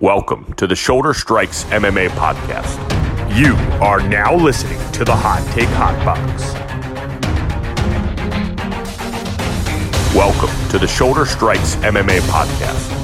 Welcome to the Shoulder Strikes MMA podcast. You are now listening to the Hot Take Hot Box. Welcome to the Shoulder Strikes MMA podcast.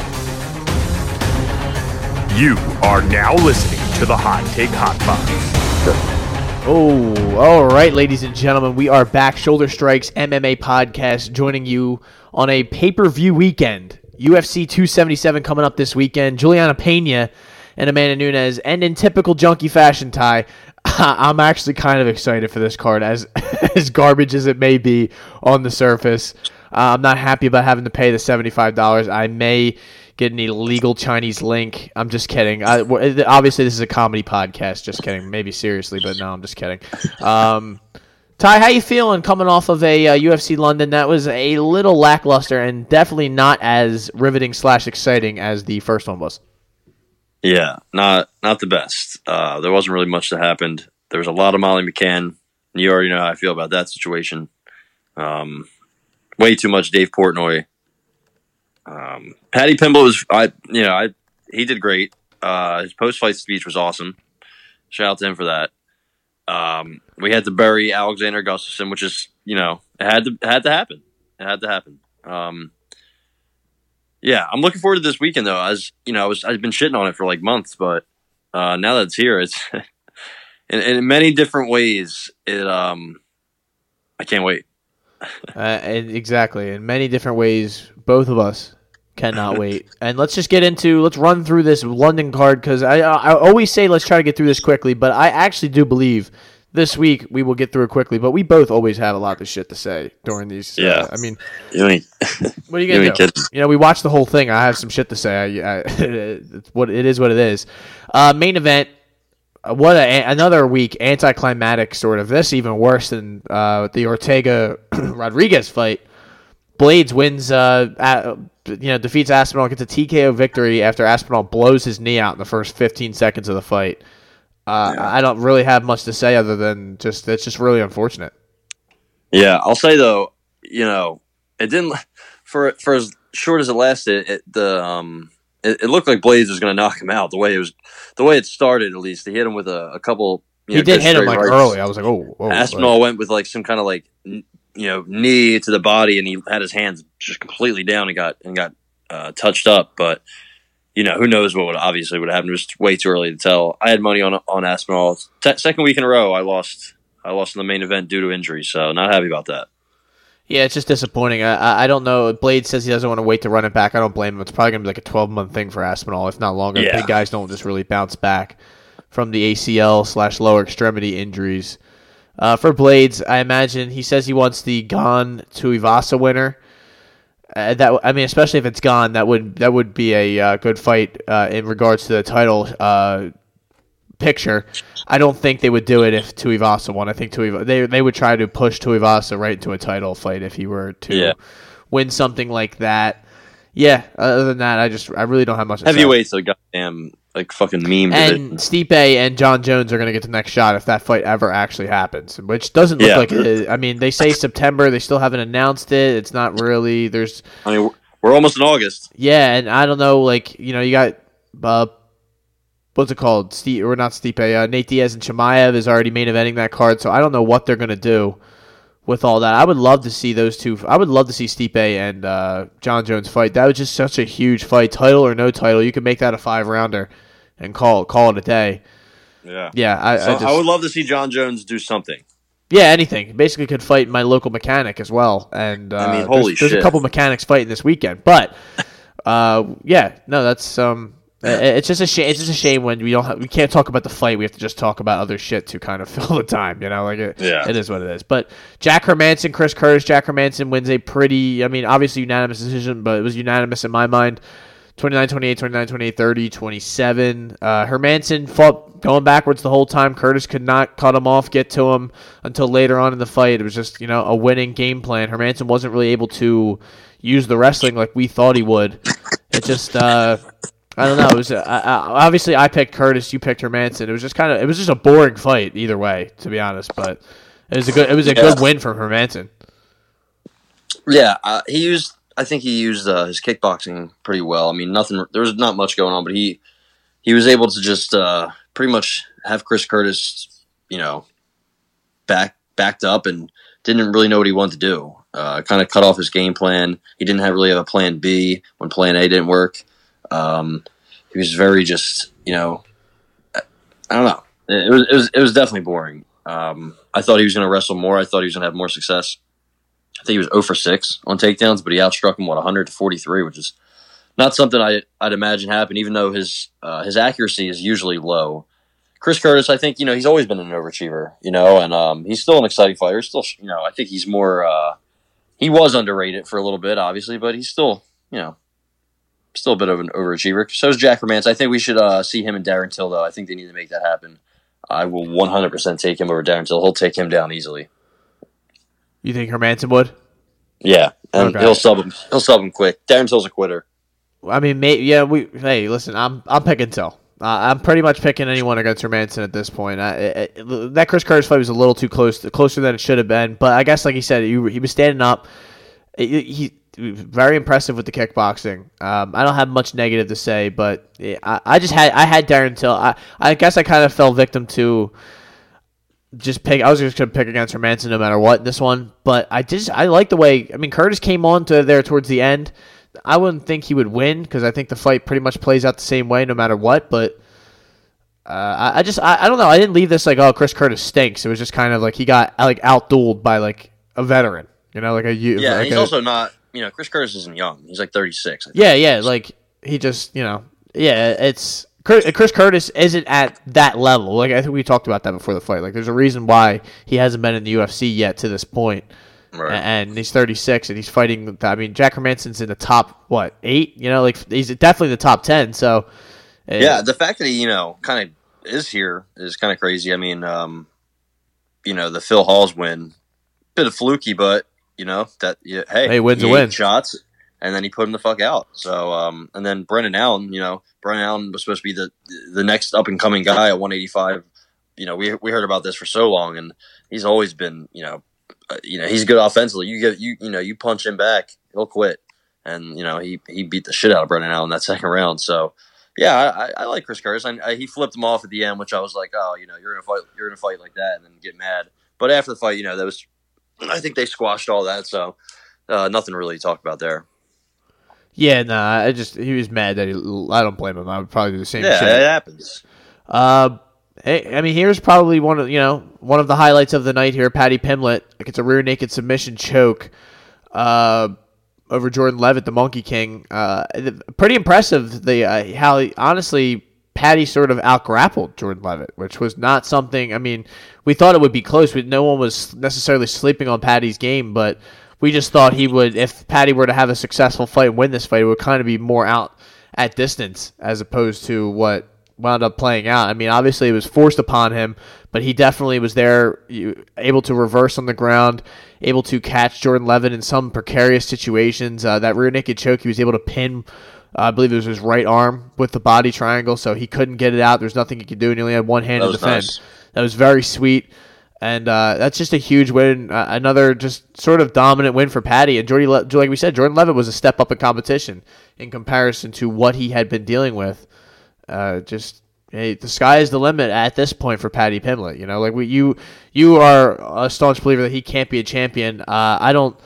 You are now listening to the Hot Take Hot Box. Oh, all right, ladies and gentlemen, we are back. Shoulder Strikes MMA podcast, joining you on a pay per view weekend. UFC 277 coming up this weekend. Juliana Pena and Amanda Nunes, and in typical junkie fashion, Ty, I'm actually kind of excited for this card, as as garbage as it may be on the surface. Uh, I'm not happy about having to pay the $75. I may get an illegal Chinese link. I'm just kidding. I, obviously, this is a comedy podcast. Just kidding. Maybe seriously, but no, I'm just kidding. Um, Ty, how you feeling coming off of a uh, UFC London that was a little lackluster and definitely not as riveting slash exciting as the first one was? Yeah, not not the best. Uh, there wasn't really much that happened. There was a lot of Molly McCann. You already know how I feel about that situation. Um, way too much Dave Portnoy. Um, Paddy Pimblett was, I you know, I he did great. Uh, his post fight speech was awesome. Shout out to him for that. Um, we had to bury Alexander Gustafsson, which is you know it had to had to happen. It had to happen. Um, yeah, I'm looking forward to this weekend though. As you know, I was I've been shitting on it for like months, but uh, now that it's here, it's in, in many different ways. It um, I can't wait. uh, exactly, in many different ways, both of us cannot wait. And let's just get into let's run through this London card because I I always say let's try to get through this quickly, but I actually do believe this week we will get through it quickly. But we both always have a lot of shit to say during these. Yeah, uh, I mean, you ain't, what are you gonna you do? kidding. You know, we watched the whole thing. I have some shit to say. I, I it's what it is, what it is. Uh, main event. uh, What a, another week anticlimactic sort of. This even worse than uh, the Ortega Rodriguez fight. Blades wins, uh, at, you know, defeats Aspinall, gets a TKO victory after Aspinall blows his knee out in the first 15 seconds of the fight. Uh, I don't really have much to say other than just it's just really unfortunate. Yeah, I'll say though, you know, it didn't for for as short as it lasted. It, the um, it, it looked like Blades was going to knock him out. The way it was, the way it started, at least, he hit him with a, a couple. You He know, did hit him like rights. early. I was like, oh, whoa, Aspinall went with like some kind of like you know knee to the body, and he had his hands just completely down and got and got uh, touched up. But you know who knows what would obviously would happen. It was way too early to tell. I had money on on Aspinall. Te- second week in a row, I lost. I lost in the main event due to injury, so not happy about that. Yeah, it's just disappointing. I, I- don't know. Blade says he doesn't want to wait to run it back. I don't blame him. It's probably gonna be like a 12 month thing for Aspinall, if not longer. Yeah. Big guys don't just really bounce back from the ACL slash lower extremity injuries. Uh, for Blades, I imagine he says he wants the Gon to Ivasa winner. Uh, that I mean, especially if it's Gane, that would that would be a uh, good fight uh, in regards to the title uh, picture. I don't think they would do it if Tuivasa won. I think Tuivasa they they would try to push Tuivasa right into a title fight if he were to Yeah. win something like that. Yeah. Other than that, I just I really don't have much. To say. Heavyweights are goddamn like fucking meme. And division. Stipe and Jon Jones are going to get the next shot if that fight ever actually happens, which doesn't look Yeah. like it. I mean, they say September. They still haven't announced it. It's not really. There's I mean, we're- we're almost in August. yeah, and I don't know. Like you know, you got uh, what's it called? Steve or not Stipe? Uh, Nate Diaz and Chimaev is already main eventing that card, so I don't know what they're gonna do with all that. I would love to see those two. I would love to see Stipe and uh, Jon Jones fight. That was just such a huge fight, title or no title. You could make that a five rounder and call call it a day. Yeah. Yeah, I, So I I, would love to see Jon Jones do something. yeah anything. Basically, could fight my local mechanic as well. And uh, I mean, there's- holy there's, a couple mechanics fighting this weekend, but uh, yeah, no, that's um. It's just a shame. It's just a shame when we don't. Have, we can't talk about the fight. We have to just talk about other shit to kind of fill the time. You know, like it, Yeah. it is what it is. But Jack Hermansson, Chris Curtis, Jack Hermansson wins a pretty. I mean, obviously unanimous decision, but it was unanimous in my mind. 29 28, 29 28, 30, 27. Uh, Hermansson fought going backwards the whole time. Curtis could not cut him off, get to him until later on in the fight. It was just, you know, a winning game plan. Hermansson wasn't really able to use the wrestling like we thought he would. It just, uh, I don't know. It was uh, uh, obviously I picked Curtis, you picked Hermansson. It was just kind of, it was just a boring fight either way, to be honest. But it was a good, it was a good win for Hermansson. Yeah, uh, he used. I think he used uh, his kickboxing pretty well. I mean, nothing. There was not much going on, but he he was able to just uh, pretty much have Chris Curtis, you know, back backed up and didn't really know what he wanted to do. Uh, kind of cut off his game plan. He didn't have really have a plan B when plan A didn't work. Um, he was very just, you know, I don't know. It was it was it was definitely boring. Um, I thought he was going to wrestle more. I thought he was going to have more success. I think he was 0 for 6 on takedowns, but he outstruck him what 100 to 43, which is not something I, I'd imagine happen. Even though his uh, his accuracy is usually low. Chris Curtis, I think you know he's always been an overachiever, you know, and um, he's still an exciting fighter. He's Still, you know, I think he's more. Uh, he was underrated for a little bit, obviously, but he's still, you know, still a bit of an overachiever. So is Jack Hermansson. I think we should uh, see him and Darren Till, though. I think they need to make that happen. I will 100% take him over Darren Till. He'll take him down easily. You think Hermansson would? Yeah, and okay. he'll sub him. He'll sub him quick. Darren Till's a quitter. I mean, may, yeah, we. Hey, listen, I'm I'm picking Till. Uh, I'm pretty much picking anyone against Hermansson at this point. I, it, it, that Chris Curtis fight was a little too close, closer than it should have been. But I guess, like he said, he, he was standing up. He, he very impressive with the kickboxing. Um, I don't have much negative to say, but I, I just had I had Darren Till. I, I guess I kind of fell victim to just pick. I was just gonna pick against Hermansson no matter what in this one, but I just I like the way. I mean, Curtis came on to there towards the end. I wouldn't think he would win because I think the fight pretty much plays out the same way no matter what. But uh, I, I, just I, I don't know. I didn't leave this like oh Chris Curtis stinks. It was just kind of like he got like outdueled by like a veteran. You know, like a yeah. Like he's a, also not. You know, Chris Curtis isn't young. He's like thirty six. Yeah, yeah. Like he just you know yeah. It's Chris Curtis isn't at that level. Like I think we talked about that before the fight. Like there's a reason why he hasn't been in the UFC yet to this point. Right. And he's 36 and he's fighting. I mean, Jack Hermansson's in the top what eight? You know, like he's definitely the top ten. So yeah, the fact that he you know kind of is here is kind of crazy. I mean, um, you know, the Phil Hawes win, bit of fluky, but you know that yeah, hey, hey, wins a win. Shots, and then he put him the fuck out. So, um, and then Brendan Allen, you know, Brendan Allen was supposed to be the the next up and coming guy at 185. You know, we we heard about this for so long, and he's always been, you know, uh, you know, he's good offensively. You get you you know, you punch him back, he'll quit. And you know, he he beat the shit out of Brendan Allen that second round. So, yeah, I, I like Chris Curtis. I, I, he flipped him off at the end, which I was like, oh, you know, you're gonna fight, you're gonna fight like that, and then get mad. But after the fight, you know, that was, I think they squashed all that. So, uh, nothing really to talk about there. Yeah, no, nah, I just he was mad that he. I don't blame him. I would probably do the same. Yeah, shit. it happens. Uh, Hey, I mean, here's probably one of you know one of the highlights of the night here. Paddy Pimblett gets a rear naked submission choke uh, over Jordan Levitt, the Monkey King. Uh, pretty impressive. The uh, how honestly Paddy sort of outgrappled Jordan Levitt, which was not something. I mean, we thought it would be close. but no one was necessarily sleeping on Paddy's game, but we just thought he would. If Paddy were to have a successful fight and win this fight, it would kind of be more out at distance as opposed to what wound up playing out. I mean, obviously it was forced upon him, but he definitely was there, able to reverse on the ground, able to catch Jordan Levitt in some precarious situations. Uh, that rear naked choke, he was able to pin. Uh, I believe it was his right arm with the body triangle, so he couldn't get it out. There's nothing he could do, and he only had one hand to defend. Nice. That was very sweet, and uh, that's just a huge win. Uh, another just sort of dominant win for Paddy. And Jordy, Le- like we said, Jordan Levitt was a step up in competition in comparison to what he had been dealing with uh, just hey, the sky is the limit at this point for Paddy Pimblett. You know, like we, you you are a staunch believer that he can't be a champion. Uh, I don't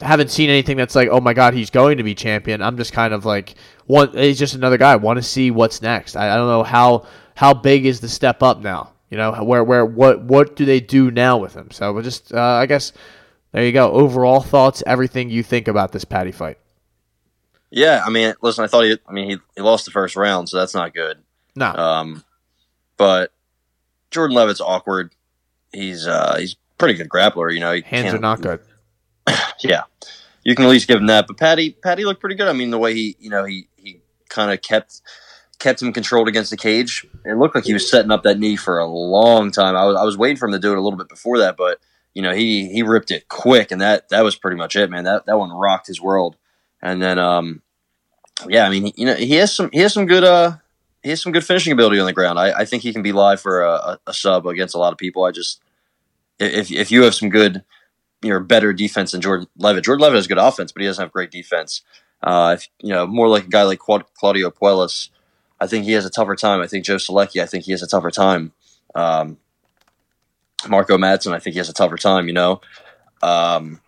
haven't seen anything that's like, oh my god, he's going to be champion. I'm just kind of like one. He's just another guy. I want to see what's next. I, I don't know how how big is the step up now. You know, where where what what do they do now with him? So, but just uh, I guess there you go. Overall thoughts, everything you think about this Paddy fight. Yeah, I mean, listen, I thought he, I mean, he, he lost the first round, so that's not good. No. Um, but Jordan Levitt's awkward. He's uh, he's pretty good grappler. You know, he hands are not good. yeah, you can at least give him that. But Paddy, Paddy looked pretty good. I mean, the way he, you know, he he kind of kept kept him controlled against the cage. It looked like he was setting up that knee for a long time. I was I was waiting for him to do it a little bit before that, but you know, he he ripped it quick, and that that was pretty much it, man. That that one rocked his world. And then, um, yeah, I mean, you know, he has some he has some good uh he has some good finishing ability on the ground. I, I think he can be live for a, a, sub against a lot of people. I just if if you have some good, you know, better defense than Jordan Levitt. Jordan Levitt has good offense, but he doesn't have great defense. Uh, if, you know, more like a guy like Claudio Puelles. I think he has a tougher time. I think Joe Solecki, I think he has a tougher time. Um, Marco Madsen, I think he has a tougher time. You know, um,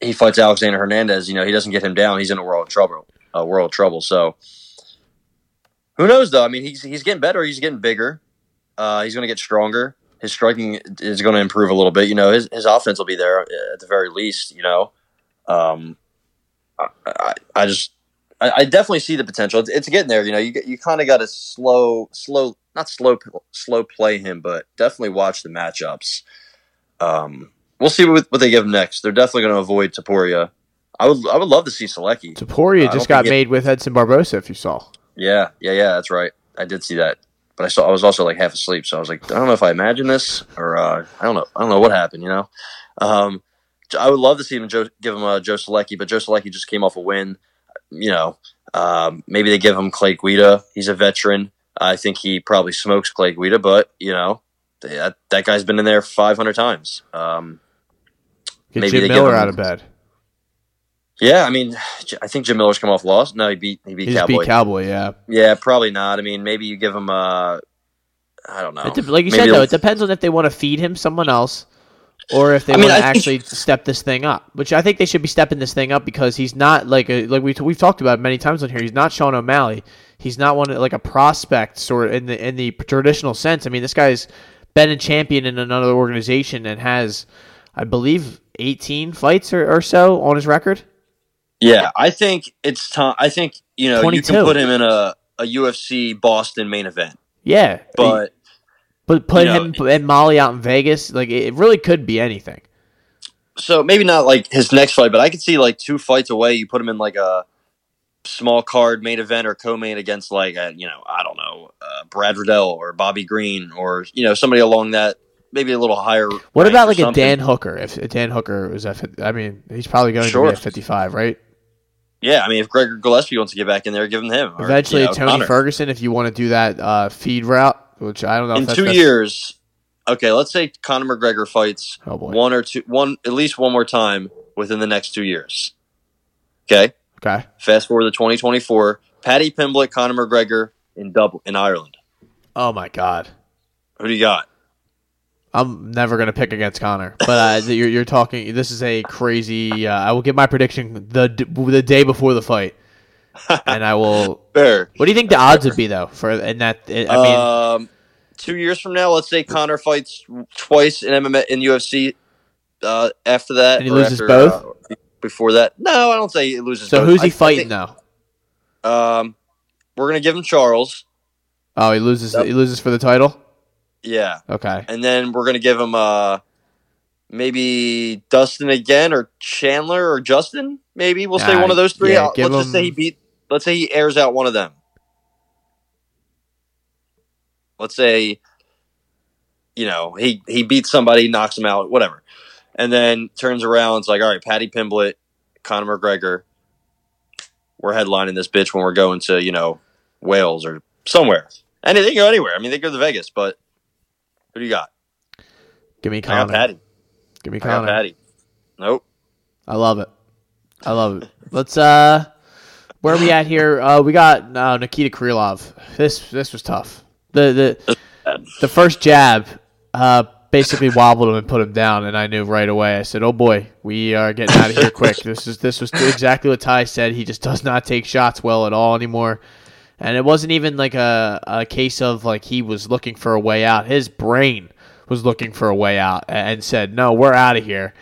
he fights Alexander Hernandez. You know, he doesn't get him down. He's in a world of trouble. A world of trouble. So who knows though? I mean, he's he's getting better. He's getting bigger. Uh, he's going to get stronger. His striking is going to improve a little bit. You know, his his offense will be there at the very least. You know, um, I, I, I just I, I, definitely see the potential. It's, it's getting there. You know, you you kind of got to slow slow not slow slow play him, but definitely watch the matchups. Um, we'll see what, what they give him next. They're definitely going to avoid Topuria. I would I would love to see Solecki. Topuria uh, just got made with Edson Barboza. If you saw. Yeah, yeah, yeah. That's right. I did see that, but I saw I was also like half asleep, so I was like, I don't know if I imagined this or uh, I don't know. I don't know what happened. You know, um, I would love to see him Joe, give him uh, Joe Solecki, but Joe Solecki just came off a win. You know, um, maybe they give him Clay Guida. He's a veteran. I think he probably smokes Clay Guida, but you know, that, that guy's been in there 500 times. Um, Get maybe Jim Miller him, out of bed. Yeah, I mean, I think Jim Miller's come off loss. No, he beat he beat he Cowboy. Beat Cowboy, yeah. Yeah, probably not. I mean, maybe you give him a. I don't know. like you maybe said though, it depends on if they want to feed him someone else, or if they I want to actually think... step this thing up. Which I think they should be stepping this thing up because he's not like a, like we we've talked about many times on here. He's not Sean O'Malley. He's not one like a prospect sort in the in the traditional sense. I mean, this guy's been a champion in another organization and has, I believe, 18 fights or, or so on his record. Yeah, I think it's time. I think you know 22. you can put him in a, a UFC Boston main event. Yeah, but but put him know, and Molly out in Vegas, like it really could be anything. So maybe not like his next fight, but I could see like two fights away. You put him in like a small card main event or co-main against like a, you know I don't know uh, Brad Riddell or Bobby Green or you know somebody along that maybe a little higher. What about like a Dan Hooker? If Dan Hooker was at, I mean, he's probably going sure. to be at fifty-five, right? Yeah, I mean, if Gregor Gillespie wants to get back in there, give him him. Or, Eventually, you know, Tony Connor. Ferguson, if you want to do that uh, feed route, which I don't know. In two years, okay, let's say Conor McGregor fights oh one or two, one at least one more time within the next two years. Okay. Okay. Fast forward to 2024. Paddy Pimblett, Conor McGregor in Dublin, in Ireland. Oh my God. Who do you got? I'm never gonna pick against Conor, but uh, you're, you're talking. This is a crazy. Uh, I will give my prediction the the day before the fight, and I will. Fair. What do you think the odds would be though for in that? I mean, um, two years from now, let's say Conor fights twice in MMA in UFC. Uh, after that, and he loses after, both. Uh, before that, no, I don't say he loses. So both. who's he I, fighting I think, now? Um, we're gonna give him Charles. Oh, he loses. Yep. He loses for the title. Yeah. Okay. And then we're gonna give him uh maybe Dustin again or Chandler or Justin. Maybe we'll say one of those three. Yeah, let's him... just say he beat. Let's say he airs out one of them. Let's say, you know, he he beats somebody, knocks him out, whatever, and then turns around. It's like, all right, Paddy Pimblett, Conor McGregor. We're headlining this bitch when we're going to you know Wales or somewhere. And they can go anywhere. I mean, they go to Vegas, but who do you got? Give me Conor. I got Paddy. Give me Conor. Paddy. Nope. I love it. I love it. Let's uh where are we at here? Uh we got uh, Nikita Krylov. This this was tough. The the the first jab uh basically wobbled him and put him down and I knew right away. I said, "Oh boy, we are getting out of here quick." This is this was exactly what Ty said. He just does not take shots well at all anymore. And it wasn't even like a, a case of like he was looking for a way out. His brain was looking for a way out and said, "No, we're out of here.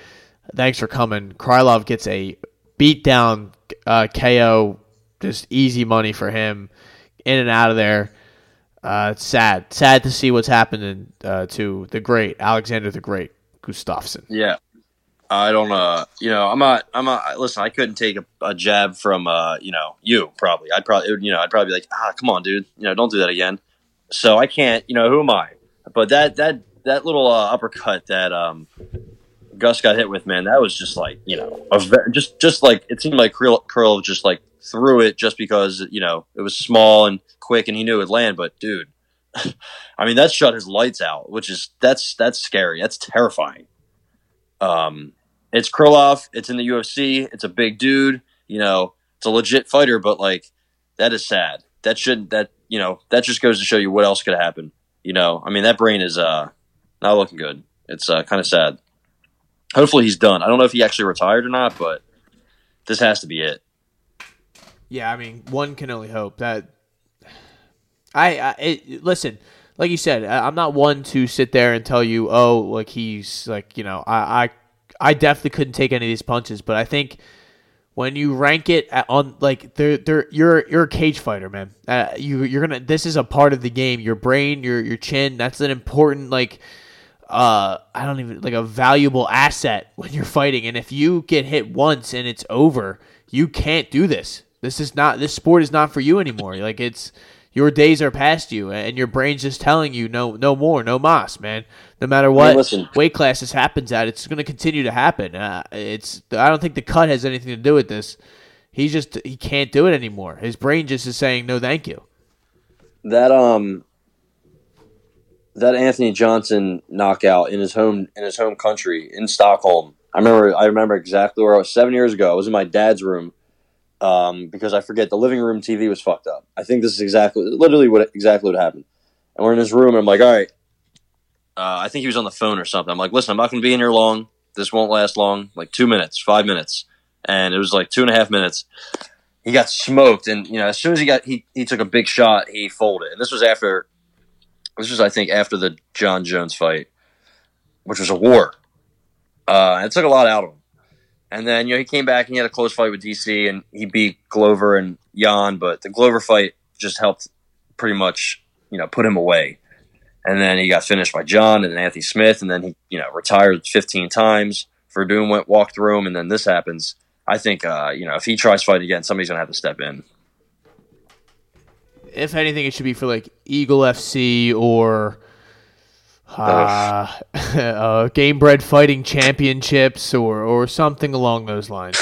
Thanks for coming." Krylov gets a beatdown uh, KO, just easy money for him, in and out of there. Uh, it's sad, sad to see what's happening uh, to the great Alexander the Great Gustafsson. Yeah, I don't uh you know I'm not I'm not listen I couldn't take a, a, jab from uh you know you probably. I'd probably you know I'd probably be like ah come on dude. You know don't do that again. So I can't you know who am I? But that that that little uh, uppercut that um Gus got hit with man that was just like you know ve- just just like it seemed like Curl, Curl just like threw it just because you know it was small and quick and he knew it would land but dude I mean that shut his lights out which is that's that's scary that's terrifying um, it's Krylov. It's in the UFC. It's a big dude. You know, it's a legit fighter, but like that is sad. That shouldn't. That you know that just goes to show you what else could happen. You know, I mean that brain is uh, not looking good. It's uh, kind of sad. Hopefully he's done. I don't know if he actually retired or not, but this has to be it. Yeah, I mean, one can only hope that. I, I it, listen, like you said, I, I'm not one to sit there and tell you, oh, like he's like you know, I, I, I definitely couldn't take any of these punches, but I think when you rank it on like they're, they're you're you're a cage fighter man uh, you you're gonna this is a part of the game your brain your your chin that's an important like uh i don't even like a valuable asset when you're fighting. And if you get hit once and it's over you can't do this. This is not this sport is not for you anymore. Like it's your days are past you and your brain's just telling you no no more no mas man. No matter what listen. weight class this happens at it's going to continue to happen. Uh, it's i don't think the cut has anything to do with this. He just he can't do it anymore. His brain just is saying no thank you. That um that Anthony Johnson knockout in his home in his home country in Stockholm. I remember I remember exactly where I was seven years ago. I was in my dad's room um, because I forget the living room TV was fucked up. I think this is exactly literally what exactly what happened. And we're in his room and I'm like, all right. Uh, I think he was on the phone or something. I'm like, listen, I'm not going to be in here long. This won't last long. Like two minutes, five minutes, and it was like two and a half minutes. He got smoked, and you know, as soon as he got he he took a big shot, he folded. And this was after this was, I think, after the Jon Jones fight, which was a war. Uh, it took a lot out of him. And then, you know, he came back and he had a close fight with DC and he beat Glover and Jan, but the Glover fight just helped pretty much, you know, put him away. And then he got finished by Jon and Anthony Smith, and then he, you know, retired 15 times. Werdum went walked through him, and then this happens. I think, uh, you know, if he tries to fight again, somebody's to have to step in. If anything, it should be for like Eagle FC or uh, uh, Game Bred Fighting Championships or or something along those lines.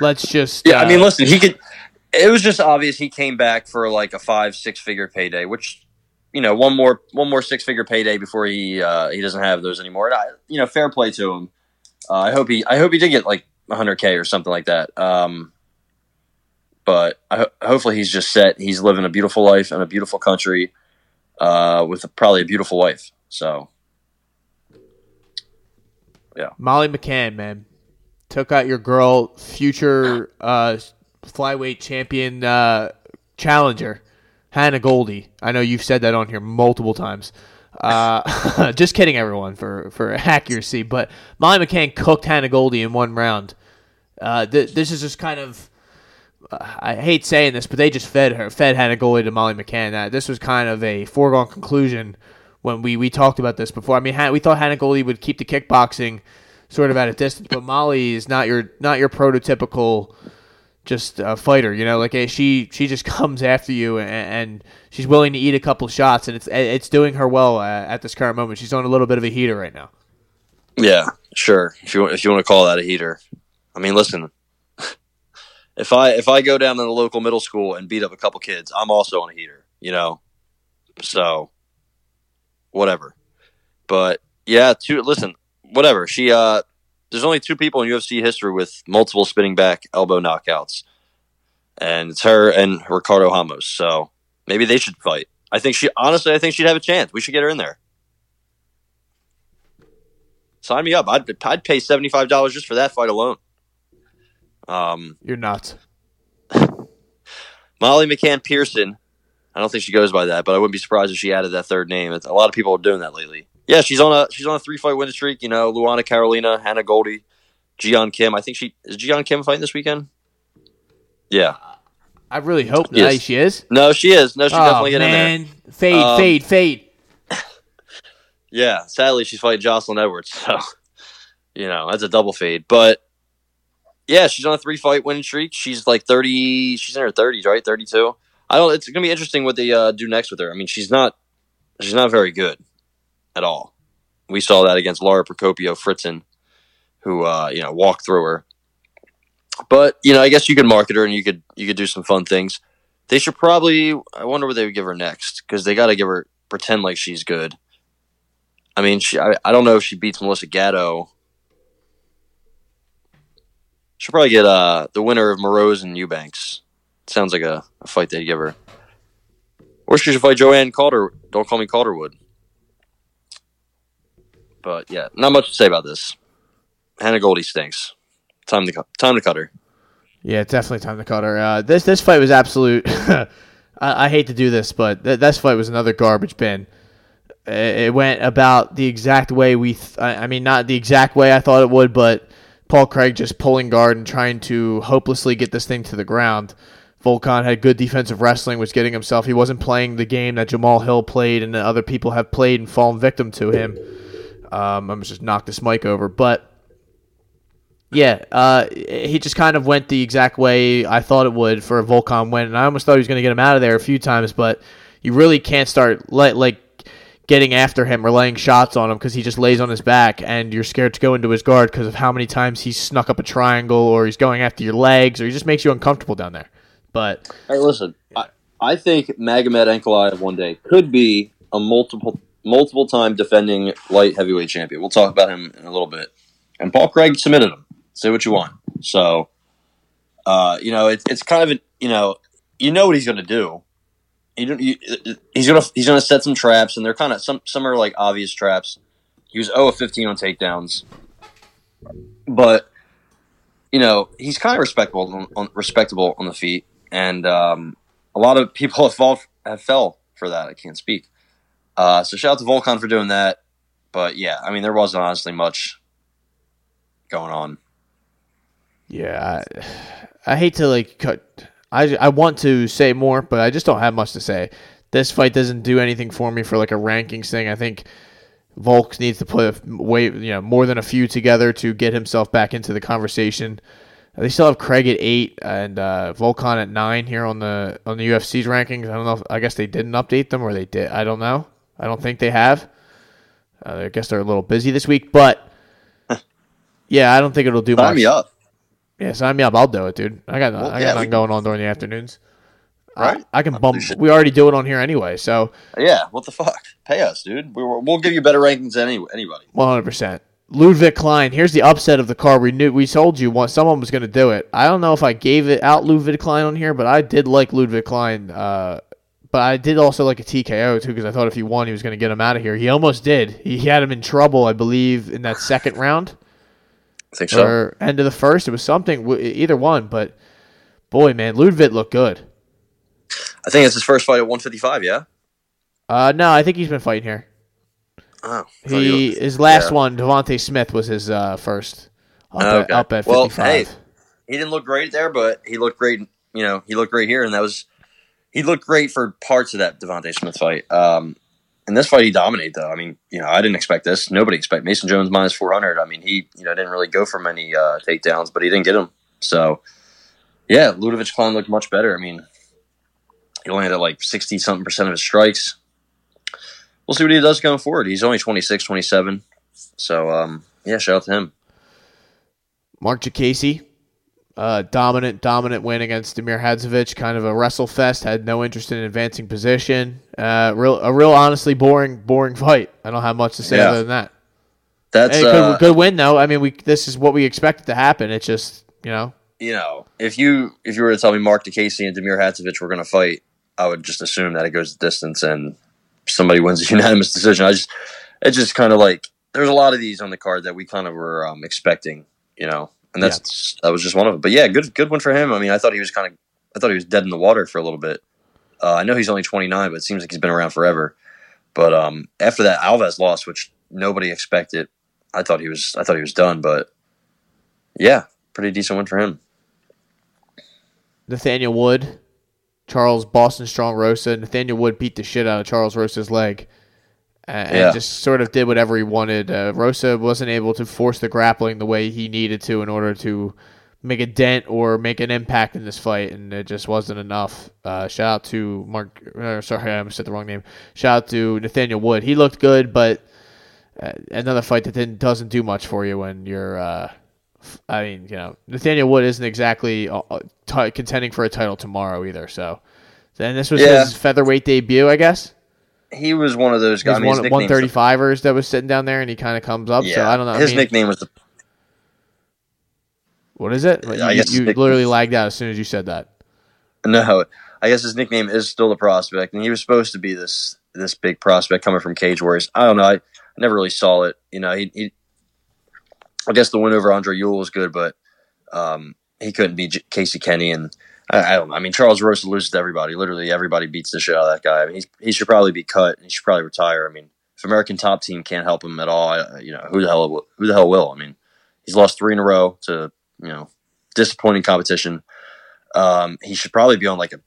Let's just Yeah, I mean, uh, listen, he could. It was just obvious he came back for like a five, six figure payday, which you know, one more, one more six figure payday before he uh, he doesn't have those anymore. And I, you know, fair play to him. Uh, I hope he, I hope he did get like 100k or something like that. Um, but I, hopefully he's just set. He's living a beautiful life in a beautiful country uh, with a, probably a beautiful wife. So yeah. Molly McCann, man, took out your girl, future uh, flyweight champion uh, challenger, Hannah Goldy. I know you've said that on here multiple times. Uh, just kidding, everyone, for for accuracy. But Molly McCann cooked Hannah Goldy in one round. Uh, th- this is just kind of. I hate saying this, but they just fed her, fed Hannah Goldy to Molly McCann. This was kind of a foregone conclusion when we, we talked about this before. I mean, we thought Hannah Goldy would keep the kickboxing sort of at a distance, but Molly is not your not your prototypical just uh, fighter. You know, like eh, she she just comes after you and, and she's willing to eat a couple shots, and it's it's doing her well uh, at this current moment. She's on a little bit of a heater right now. yeah, sure. If you if you want to call that a heater, I mean, listen. If I if I go down to the local middle school and beat up a couple kids, I'm also on a heater, you know. So, whatever. But yeah, two. Listen, whatever. She uh, there's only two people in UFC history with multiple spinning back elbow knockouts, and it's her and Ricardo Ramos. So maybe they should fight. I think she honestly, I think she'd have a chance. We should get her in there. Sign me up. I'd I'd pay seventy five dollars just for that fight alone. Um, You're nuts. Molly McCann Pearson. I don't think she goes by that, but I wouldn't be surprised if she added that third name. It's, a lot of people are doing that lately. Yeah, she's on a she's on a three fight win streak. You know, Luana Carolina, Hannah Goldy, Jian Kim. I think she is Ji Yeon Kim fighting this weekend. Yeah, I really hope Yes. that she is. no, she is. No, she oh definitely get in there. man, fade, Um, fade, fade. Yeah, sadly she's fighting Jocelyn Edwards, so you know that's a double fade. But yeah, she's on a three fight winning streak. She's like thirty. She's in her thirties, right? Thirty two. I don't. It's gonna be interesting what they uh, do next with her. I mean, she's not. She's not very good at all. We saw that against Laura Procopio Fritzen, who uh, you know walked through her. But you know, I guess you could market her and you could you could do some fun things. They should probably. I wonder what they would give her next because they got to give her pretend like she's good. I mean, she, I, I don't know if she beats Melissa Gatto. She'll probably get uh, the winner of Moroz and Eubanks. Sounds like a, a fight they'd give her. Or she should fight Joanne Calder. Don't call me Calderwood. But yeah, not much to say about this. Hannah Goldy stinks. Time to cut. Time to cut her. Yeah, definitely time to cut her. Uh, this this fight was absolute. I, I hate to do this, but th- this fight was another garbage bin. It, it went about the exact way we. Th- I, I mean, not the exact way I thought it would, but Paul Craig just pulling guard and trying to hopelessly get this thing to the ground. Volkan had good defensive wrestling, was getting himself. He wasn't playing the game that Jamal Hill played and other people have played and fallen victim to him. Um, I'm just knock this mic over, but yeah, uh, he just kind of went the exact way I thought it would for a Volkan win, and I almost thought he was going to get him out of there a few times, but you really can't start let like getting after him or laying shots on him because he just lays on his back, and you're scared to go into his guard because of how many times he's snuck up a triangle or he's going after your legs or he just makes you uncomfortable down there. But hey, listen, I, I think Magomed Ankalaev one day could be a multiple multiple time defending light heavyweight champion. We'll talk about him in a little bit. And Paul Craig submitted him. Say what you want. So, uh, you know, it's it's kind of a, you know, you know what he's going to do. You, you, he's gonna he's gonna set some traps, and they're kind of some some are like obvious traps. He was 0 of 15 on takedowns, but you know he's kind of respectable on, on, respectable on the feet, and um, a lot of people have fall have fell for that. I can't speak. Uh, so shout out to Volkan for doing that. But yeah, I mean there wasn't honestly much going on. Yeah, I, I hate to like cut. I, I want to say more, but I just don't have much to say. This fight doesn't do anything for me for like a rankings thing. I think Volk needs to put a way, you know, more than a few together to get himself back into the conversation. They still have Craig at eight and uh, Volkan at nine here on the on the UFC's rankings. I don't know. If, I guess they didn't update them or they did. I don't know. I don't think they have. Uh, I guess they're a little busy this week, but yeah, I don't think it'll do Sign much. me up. Yeah, sign me up. I'll do it, dude. I got Well, I got yeah, nothing going on during the afternoons. Right. I, I can bump. We already do it on here anyway, so Yeah, what the fuck? Pay us, dude. We, we'll give you better rankings than any, anybody. one hundred percent. Ludwig Klein. Here's the upset of the card. We knew we told you one, someone was going to do it. I don't know if I gave it out Ludwig Klein on here, but I did like Ludwig Klein. Uh, but I did also like a TKO too because I thought if he won, he was going to get him out of here. He almost did. He had him in trouble, I believe, in that second round I think so. or end of the first. It was something, either one. But boy, man, Ludwig looked good. I think it's his first fight at 155. Yeah. Uh, no, I think he's been fighting here. Oh, He you- his last yeah. one, Devonte Smith, was his uh, first up, Okay. at, up at Well, fifty five. hey. He didn't look great there, but he looked great. You know, he looked great here, and that was he looked great for parts of that Devonte Smith fight. Um, in this fight, he dominated though. I mean, you know, I didn't expect this. Nobody expect Mason Jones minus 400. I mean, he you know didn't really go for many uh, takedowns, but he didn't get them. So, yeah, Ludovit Klein looked much better. I mean, he only had like 60 something percent of his strikes. We'll see what he does going forward. He's only 26, 27. So, um, yeah, shout out to him. Marc Diakiese, uh, dominant, dominant win against Damir Hadzovic. Kind of a wrestle fest. Had no interest in advancing position. Uh, real, a real, honestly boring, boring fight. I don't have much to say Yeah. other than that. That's Hey, good, uh, good win though. I mean, we this is what we expected to happen. It's just you know, you know, if you if you were to tell me Marc Diakiese and Damir Hadzovic were going to fight, I would just assume that it goes the distance and somebody wins a unanimous decision. I just it's just kind of like there's a lot of these on the card that we kind of were um, expecting, you know, and that's that was just one of them. But yeah, good good one for him. I mean, I thought he was kind of I thought he was dead in the water for a little bit. Uh, I know he's only 29, but it seems like he's been around forever. But um, after that Alves loss, which nobody expected, I thought he was I thought he was done. But yeah, pretty decent win for him. Nathaniel Wood, Charles Boston Strong Rosa. Nathaniel Wood beat the shit out of Charles Rosa's leg. And Yeah. just sort of did whatever he wanted. Uh, Rosa wasn't able to force the grappling the way he needed to in order to make a dent or make an impact in this fight, and it just wasn't enough. Uh, shout out to Mark. Uh, sorry, I said the wrong name. Shout out to Nathaniel Wood. He looked good, but uh, another fight that didn't, doesn't do much for you when you're. Uh, I mean, you know, Nathaniel Wood isn't exactly t- contending for a title tomorrow either. So, then this was Yeah. his featherweight debut, I guess. He was one of those guys. I mean, one thirty fivers that was sitting down there, and he kind of comes up. Yeah, So I don't know. I His mean, nickname was the What is it? I you you literally lagged out as soon as you said that. no. I guess his nickname is still the prospect, and he was supposed to be this this big prospect coming from Cage Warriors. I don't know. I, I never really saw it. You know, he, he I guess the win over Andre Ewell was good, but um, he couldn't beat J- Casey Kenney, and I, I don't. know. I mean, Charles Rosa loses to everybody. Literally, everybody beats the shit out of that guy. I mean, he's, he should probably be cut. He should probably retire. I mean, if American Top Team can't help him at all, I, you know, who the hell will- who the hell will? I mean, he's lost three in a row to you know disappointing competition. Um, he should probably be on like a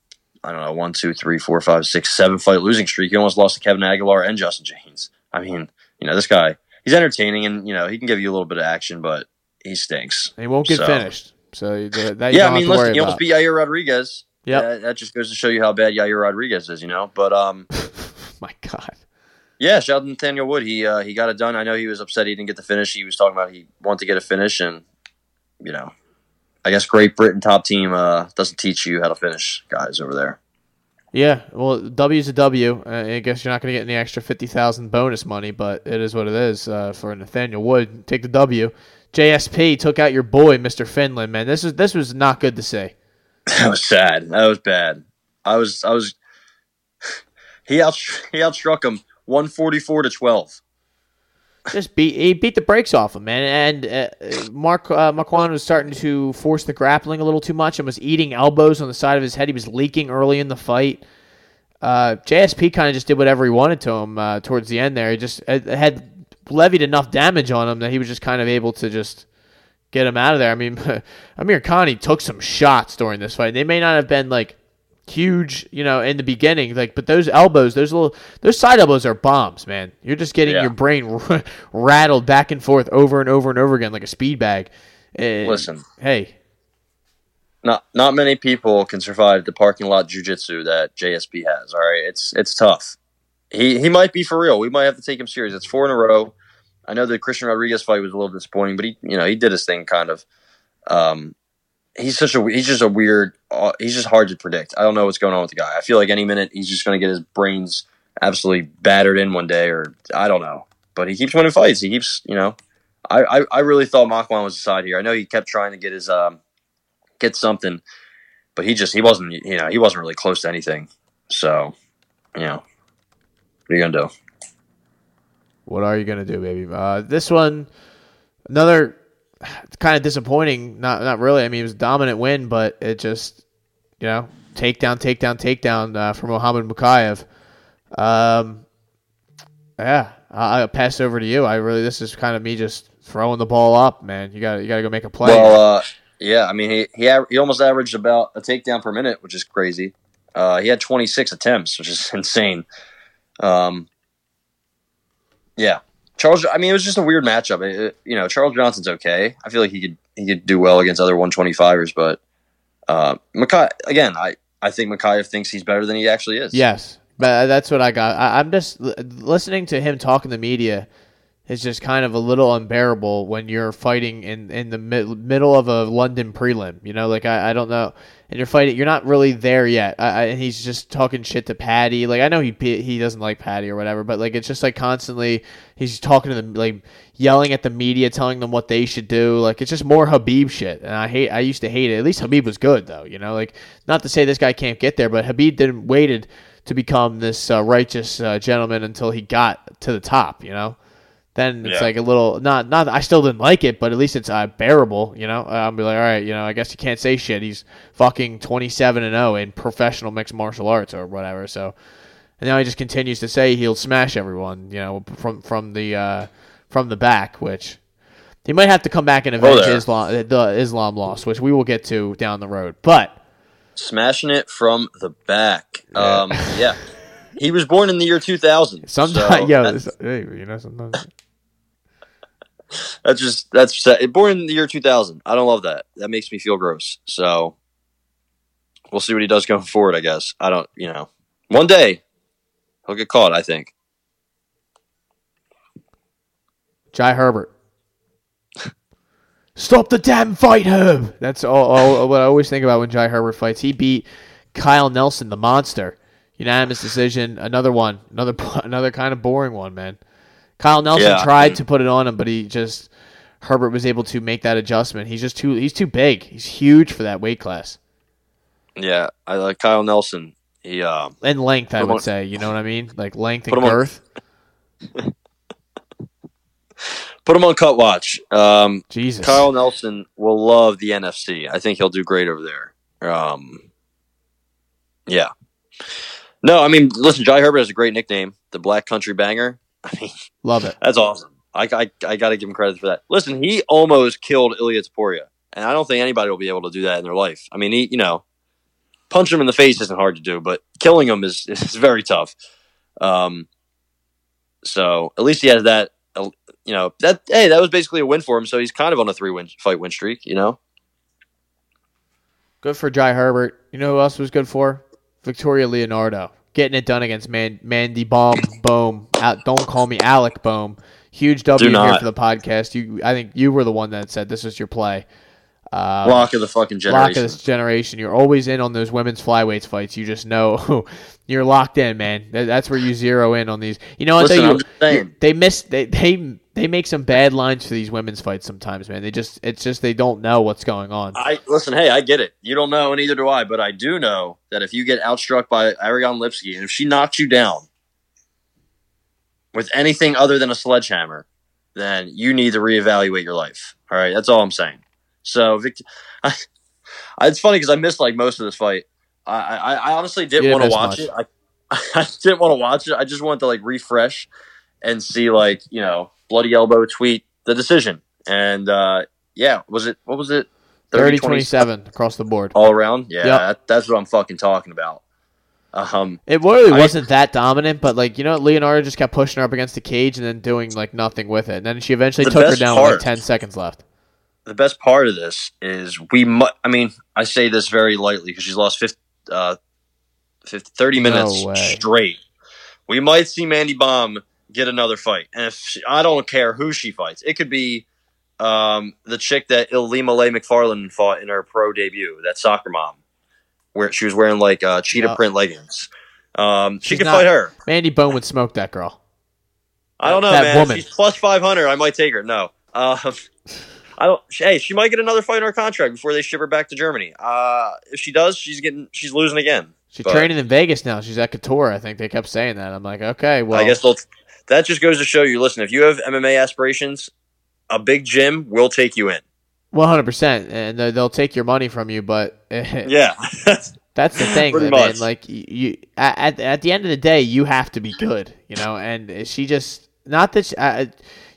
I don't know one, two, three, four, five, six, seven fight losing streak. He almost lost to Kevin Aguilar and Justin James. I mean, you know, this guy he's entertaining and you know he can give you a little bit of action, but he stinks. He won't get So- finished. So that Yeah, I mean, have to worry listen, about. almost beat Yair Rodriguez. Yep. That, that just goes to show you how bad Yair Rodriguez is, you know. But um, My God. yeah, shout out Nathaniel Wood. He uh, he got it done. I know he was upset he didn't get the finish. He was talking about he wanted to get a finish, and you know, I guess Great Britain top team uh, doesn't teach you how to finish guys over there. Yeah, well, W's a W. Uh, I guess you're not going to get any extra fifty thousand bonus money, but it is what it is uh, for Nathaniel Wood. Take the W. JSP took out your boy, Mister Finland. Man, this was this was not good to see. That was sad. That was bad. I was I was he out he outstruck him one forty four to twelve. Just beat he beat the brakes off him, man. And uh, Mark uh, Makwan was starting to force the grappling a little too much and was eating elbows on the side of his head. He was leaking early in the fight. Uh, JSP kind of just did whatever he wanted to him uh, towards the end there. He just uh, had levied enough damage on him that he was just kind of able to just get him out of there. I mean, Amirkhani he took some shots during this fight. They may not have been like huge, you know, in the beginning, like, but those elbows, those little, those side elbows are bombs, man. You're just getting Yeah. your brain rattled back and forth over and over and over again like a speed bag. And, Listen. hey, not not many people can survive the parking lot jujitsu that JSP has. All right, it's it's tough. He he might be for real. We might have to take him serious. It's four in a row. I know the Christian Rodriguez fight was a little disappointing, but he you know he did his thing kind of. Um, he's such a he's just a weird. Uh, he's just hard to predict. I don't know what's going on with the guy. I feel like any minute he's just going to get his brains absolutely battered in one day, or I don't know. But he keeps winning fights. He keeps you know. I I, I really thought Makwan was the side here. I know he kept trying to get his um get something, but he just he wasn't you know he wasn't really close to anything. So, you know, what are you gonna do? what are you gonna do, baby? Uh, this one, another kind of disappointing. Not not really. I mean, it was a dominant win, but it just you know takedown, takedown, takedown uh, for Muhammad Mokaev. Um, yeah, I, I'll pass over to you. I really this is kind of me just throwing the ball up, man. You got you got to go make a play. Well, uh, yeah, I mean he he he almost averaged about a takedown per minute, which is crazy. Uh, he had 26 attempts, which is insane. Um, yeah, Charles. I mean, it was just a weird matchup. It- you know, Charles Johnson's okay. I feel like he could he could do well against other 125ers, but uh, Makai again, I I think Mokaev thinks he's better than he actually is. Yes, but that's what I got. I, I'm just listening to him talk in the media is just kind of a little unbearable when you're fighting in in the mid, middle of a London prelim. You know, like I, I don't know, and you're fighting. You're not really there yet. I, I, and he's just talking shit to Paddy. Like I know he he doesn't like Paddy or whatever, but like it's just like constantly he's talking to them like yelling at the media, telling them what they should do. Like it's just more Habib shit, and I hate. I used to hate it. At least Habib was good though. You know, like not to say this guy can't get there, but Habib didn't waited to become this uh, righteous uh, gentleman until he got to the top. You know, then it's Yeah. like a little not not. I still didn't like it, but at least it's uh, bearable. You know, I'll be like, all right, you know, I guess you can't say shit. He's fucking twenty seven and zero in professional mixed martial arts or whatever. So. And now he just continues to say he'll smash everyone, you know, from from the uh, from the back, which he might have to come back and avenge there. Islam the Islam loss, which we will get to down the road. But smashing it from the back. Um, yeah, he was born in the year 2000. sometimes, so yo, that's, this- hey, you know, sometimes that's just that's sad. born in the year 2000. I don't love that. That makes me feel gross. So we'll see what he does going forward. I guess I don't. You know, one day he'll get caught. I think. Jai Herbert. Stop the damn fight, Herb. That's all, all what I always think about when Jai Herbert fights. He beat Kyle Nelson, the monster, unanimous decision. Another one, another another kind of boring one, man. Kyle Nelson Yeah. tried to put it on him, but he just Herbert was able to make that adjustment. He's just too he's too big. He's huge for that weight class. Yeah, I like Kyle Nelson. He uh, And length, I would on- say. You know what I mean? Like length and and 'em on- girth. put him on cut watch. Um, Jesus. Kyle Nelson will love the NFC. I think he'll do great over there. Um, yeah. No, I mean, listen, Jai Herbert has a great nickname, the Black Country Banger. I mean, Love it. that's awesome. I, I, I got to give him credit for that. Listen, he almost killed Ilia Topuria, and I don't think anybody will be able to do that in their life. I mean, he, you know, punch him in the face isn't hard to do, but killing him is is very tough. Um, so at least he has that. You know that hey, that was basically a win for him. So he's kind of on a three win fight win streak. You know, Good for Jai Herbert. You know who else was good for? Victoria Leonardo. Getting it done against Man- Mandy Böhm. Boom. Out, don't call me Alec Boom. Huge W here for the podcast. You, I think you were the one that said this was your play. Um, lock of the fucking generation. lock of this generation. You're always in on those women's flyweights fights. You just know you're locked in, man. That- That's where you zero in on these. You know what? Listen, they, I'm saying. they miss. They they they make some bad lines for these women's fights sometimes, man. They just it's just they don't know what's going on. I listen. Hey, I get it. You don't know, and neither do I. But I do know that if you get outstruck by Ariane Lipski, and if she knocks you down with anything other than a sledgehammer, then you need to reevaluate your life. All right, that's all I'm saying. So, Victor, I, it's funny because I missed like most of this fight. I, I, I honestly didn't didn't want to watch much. it. I, I didn't want to watch it. I just wanted to like refresh and see like you know bloody elbow tweet the decision. And uh yeah, was it what was it? 30 27 across the board. all around. Yeah, Yep. that, that's what I'm fucking talking about. Um, It really I- wasn't that dominant, but like you know, Leonardo just kept pushing her up against the cage and then doing like nothing with it. And then she eventually The took her down with like ten seconds left. the best part of this is we. Mu- I mean, I say this very lightly because she's lost 50, uh, 50, 30 minutes way. straight. We might see Mandy Böhm get another fight, and if she, I don't care who she fights, it could be um, the chick that Ilima-Lei Macfarlane fought in her pro debut, that soccer mom, where she was wearing like uh, cheetah Yeah. print leggings. Um, she could not- fight her. Mandy Böhm would smoke that girl. I don't know, That man. woman. She's plus five hundred. I might take her. No, um, I don't. Hey, she might get another fight in her contract before they ship her back to Germany. Uh, if she does, she's getting she's losing again. She's But- training in Vegas now. She's at Couture. I think they kept saying that. I'm like, okay, well, I guess they'll, that just goes to show you. Listen, if you have MMA aspirations, a big gym will take you in. one hundred percent, and they- they'll take your money from you. But Yeah, That's the thing, man. much. Like you, you at at the end of the day, you have to be good, you know. And she just not that she, uh,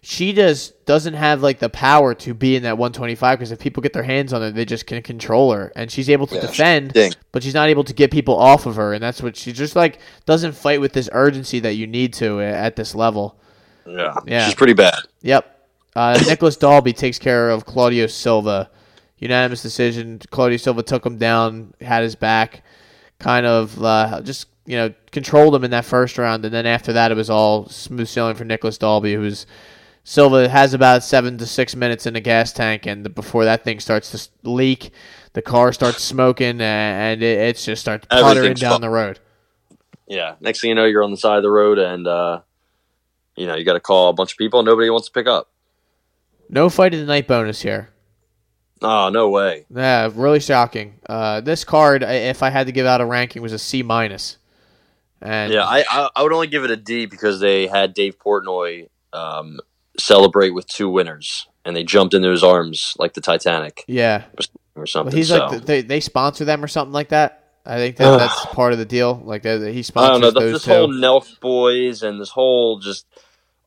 she just doesn't have like the power to be in that 125 because if people get their hands on her, they just can control her, and she's able to Yeah, defend, ding. but she's not able to get people off of her, and that's what she just like doesn't fight with this urgency that you need to at this level. yeah, Yeah. she's pretty bad. Yep. Uh, Nicolas Dalby takes care of Claudio Silva. Unanimous decision. Claudio Silva took him down, had his back, kind of uh, just you know controlled him in that first round, and then after that it was all smooth sailing for Nicolas Dalby, who's Silva has about seven to six minutes in the gas tank, and before that thing starts to leak, the car starts smoking, and it, just starts puttering down fu- the road. Yeah. Next thing you know, you're on the side of the road, and uh, you know you got to call a bunch of people. and Nobody wants to pick up. No fight of the night bonus here. Oh no way. Yeah, really shocking. Uh, this card, if I had to give out a ranking, was a C minus. And Yeah, I, I I would only give it a D because they had Dave Portnoy um, celebrate with two winners, and they jumped into his arms like the Titanic yeah, or something. but he's so. like they they sponsor them or something like that. I think that that's part of the deal. Like that he I sponsors don't know. those This two. whole Nelk boys and this whole just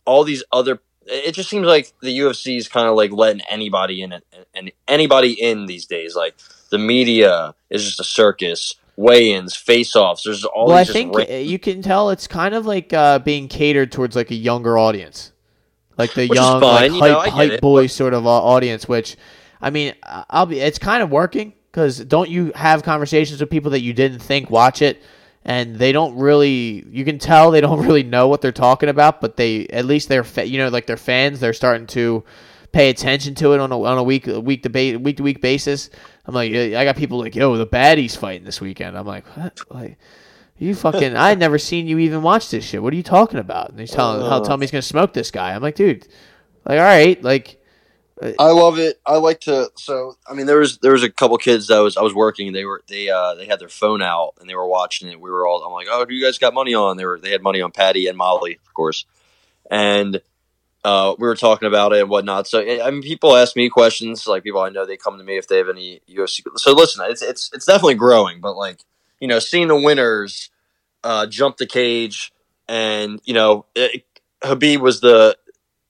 all these other. It just seems like the UFC is kind of like letting anybody in it, and anybody in these days. Like the media is just a circus. Weigh-ins, face-offs. There's all well, I just think ra- uh, you can tell it's kind of like uh, being catered towards like a younger audience, like the Which young, like you know, hype, hype it, boy sort of uh, audience. Which, I mean, I'll be. It's kind of working because don't you have conversations with people that you didn't think watch it, and they don't really. You can tell they don't really know what they're talking about, but they at least they're fa- you know like they're fans. They're starting to pay attention to it on a on a week week debate week to week basis. I'm like, I got people like, yo, the baddies fighting this weekend. I'm like, what? Like, you fucking, I had never seen you even watch this shit. What are you talking about? And he's telling, Uh. how telling me he's gonna smoke this guy. I'm like, dude, like, all right, like, I love it. I like to. So I mean, there was there was a couple kids that was I was working. They were they uh they had their phone out and they were watching it. We were all. I'm like, oh, do you guys got money on? They were they had money on Paddy and Molly, of course, and uh, we were talking about it and whatnot. So I mean, people ask me questions. Like people I know, they come to me if they have any UFC. So listen, it's it's it's definitely growing, but like you know, seeing the winners uh, jump the cage, and you know, it, Khabib was the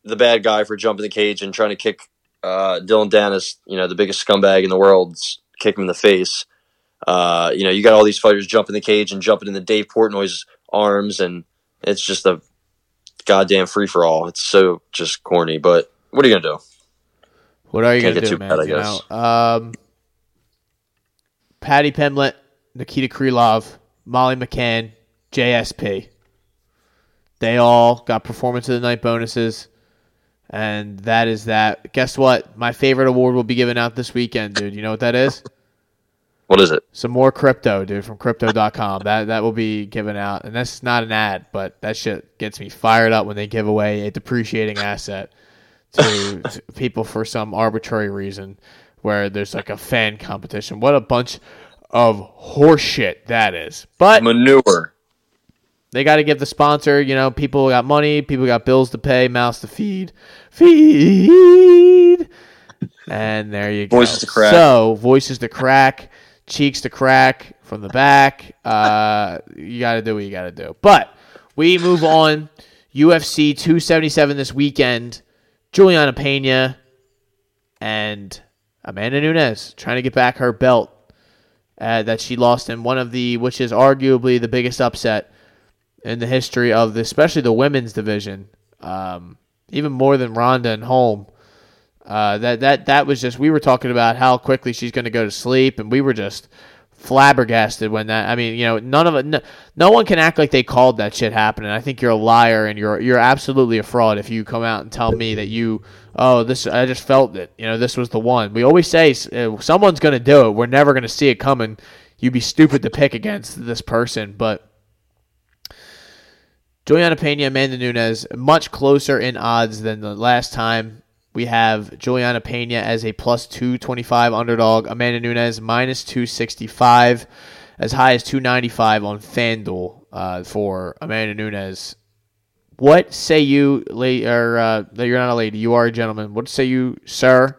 the bad guy for jumping the cage and trying to kick uh, Dillon Danis, you know, the biggest scumbag in the world, kick him in the face. Uh, you know, you got all these fighters jumping the cage and jumping into Dave Portnoy's arms, and it's just a goddamn free for all. It's so just corny. But what are you gonna do? What are you Can't gonna do, man? Bad, I guess. You know, um, Paddy Pimblett, Nikita Krylov, Molly McCann, JSP. They all got performance of the night bonuses. And that is that. Guess what? My favorite award will be given out this weekend, dude. You know what that is? What is it? Some more crypto, dude, from crypto.com. that that will be given out. And that's not an ad, but that shit gets me fired up when they give away a depreciating asset to, to people for some arbitrary reason where there's like a fan competition. What a bunch of horseshit that is. But manure. They got to give the sponsor, you know, people got money, people got bills to pay, mouths to feed. Feed. And there you go. Voices to crack. So, voices to crack, cheeks to crack from the back. Uh, you got to do what you got to do. But we move on. UFC 277 this weekend. Juliana Pena and Amanda Nunes trying to get back her belt uh, that she lost in one of the, which is arguably the biggest upset in the history of the, especially the women's division, um, even more than Ronda and Holm. Uh, that that that was just we were talking about how quickly she's going to go to sleep, and we were just flabbergasted when that. I mean, you know, none of it. No, no one can act like they called that shit happening. I think you're a liar, and you're you're absolutely a fraud if you come out and tell me that you. Oh, this I just felt it. You know, this was the one. We always say uh, someone's going to do it. We're never going to see it coming. You'd be stupid to pick against this person, but Juliana Pena, Amanda Nunes, much closer in odds than the last time. We have Juliana Pena as a plus 225 underdog, Amanda Nunes minus 265, as high as 295 on FanDuel uh, for Amanda Nunes. What say you, lady, or uh, you're not a lady, you are a gentleman. What say you, sir,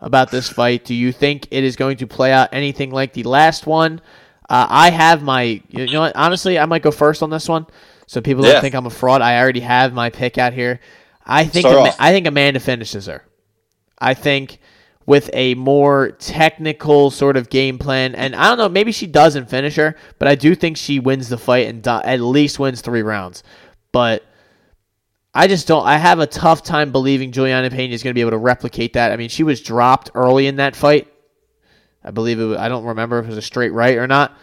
about this fight? Do you think it is going to play out anything like the last one? Uh, I have my, you know what, honestly, I might go first on this one. So people don't think I'm a fraud. I already have my pick out here. I think Ama- I think Amanda finishes her. I think with a more technical sort of game plan, and I don't know, maybe she doesn't finish her, but I do think she wins the fight and do- at least wins three rounds. But I just don't. I have a tough time believing Juliana Pena is going to be able to replicate that. I mean, she was dropped early in that fight. I believe it. Was, I don't remember if it was a straight right or not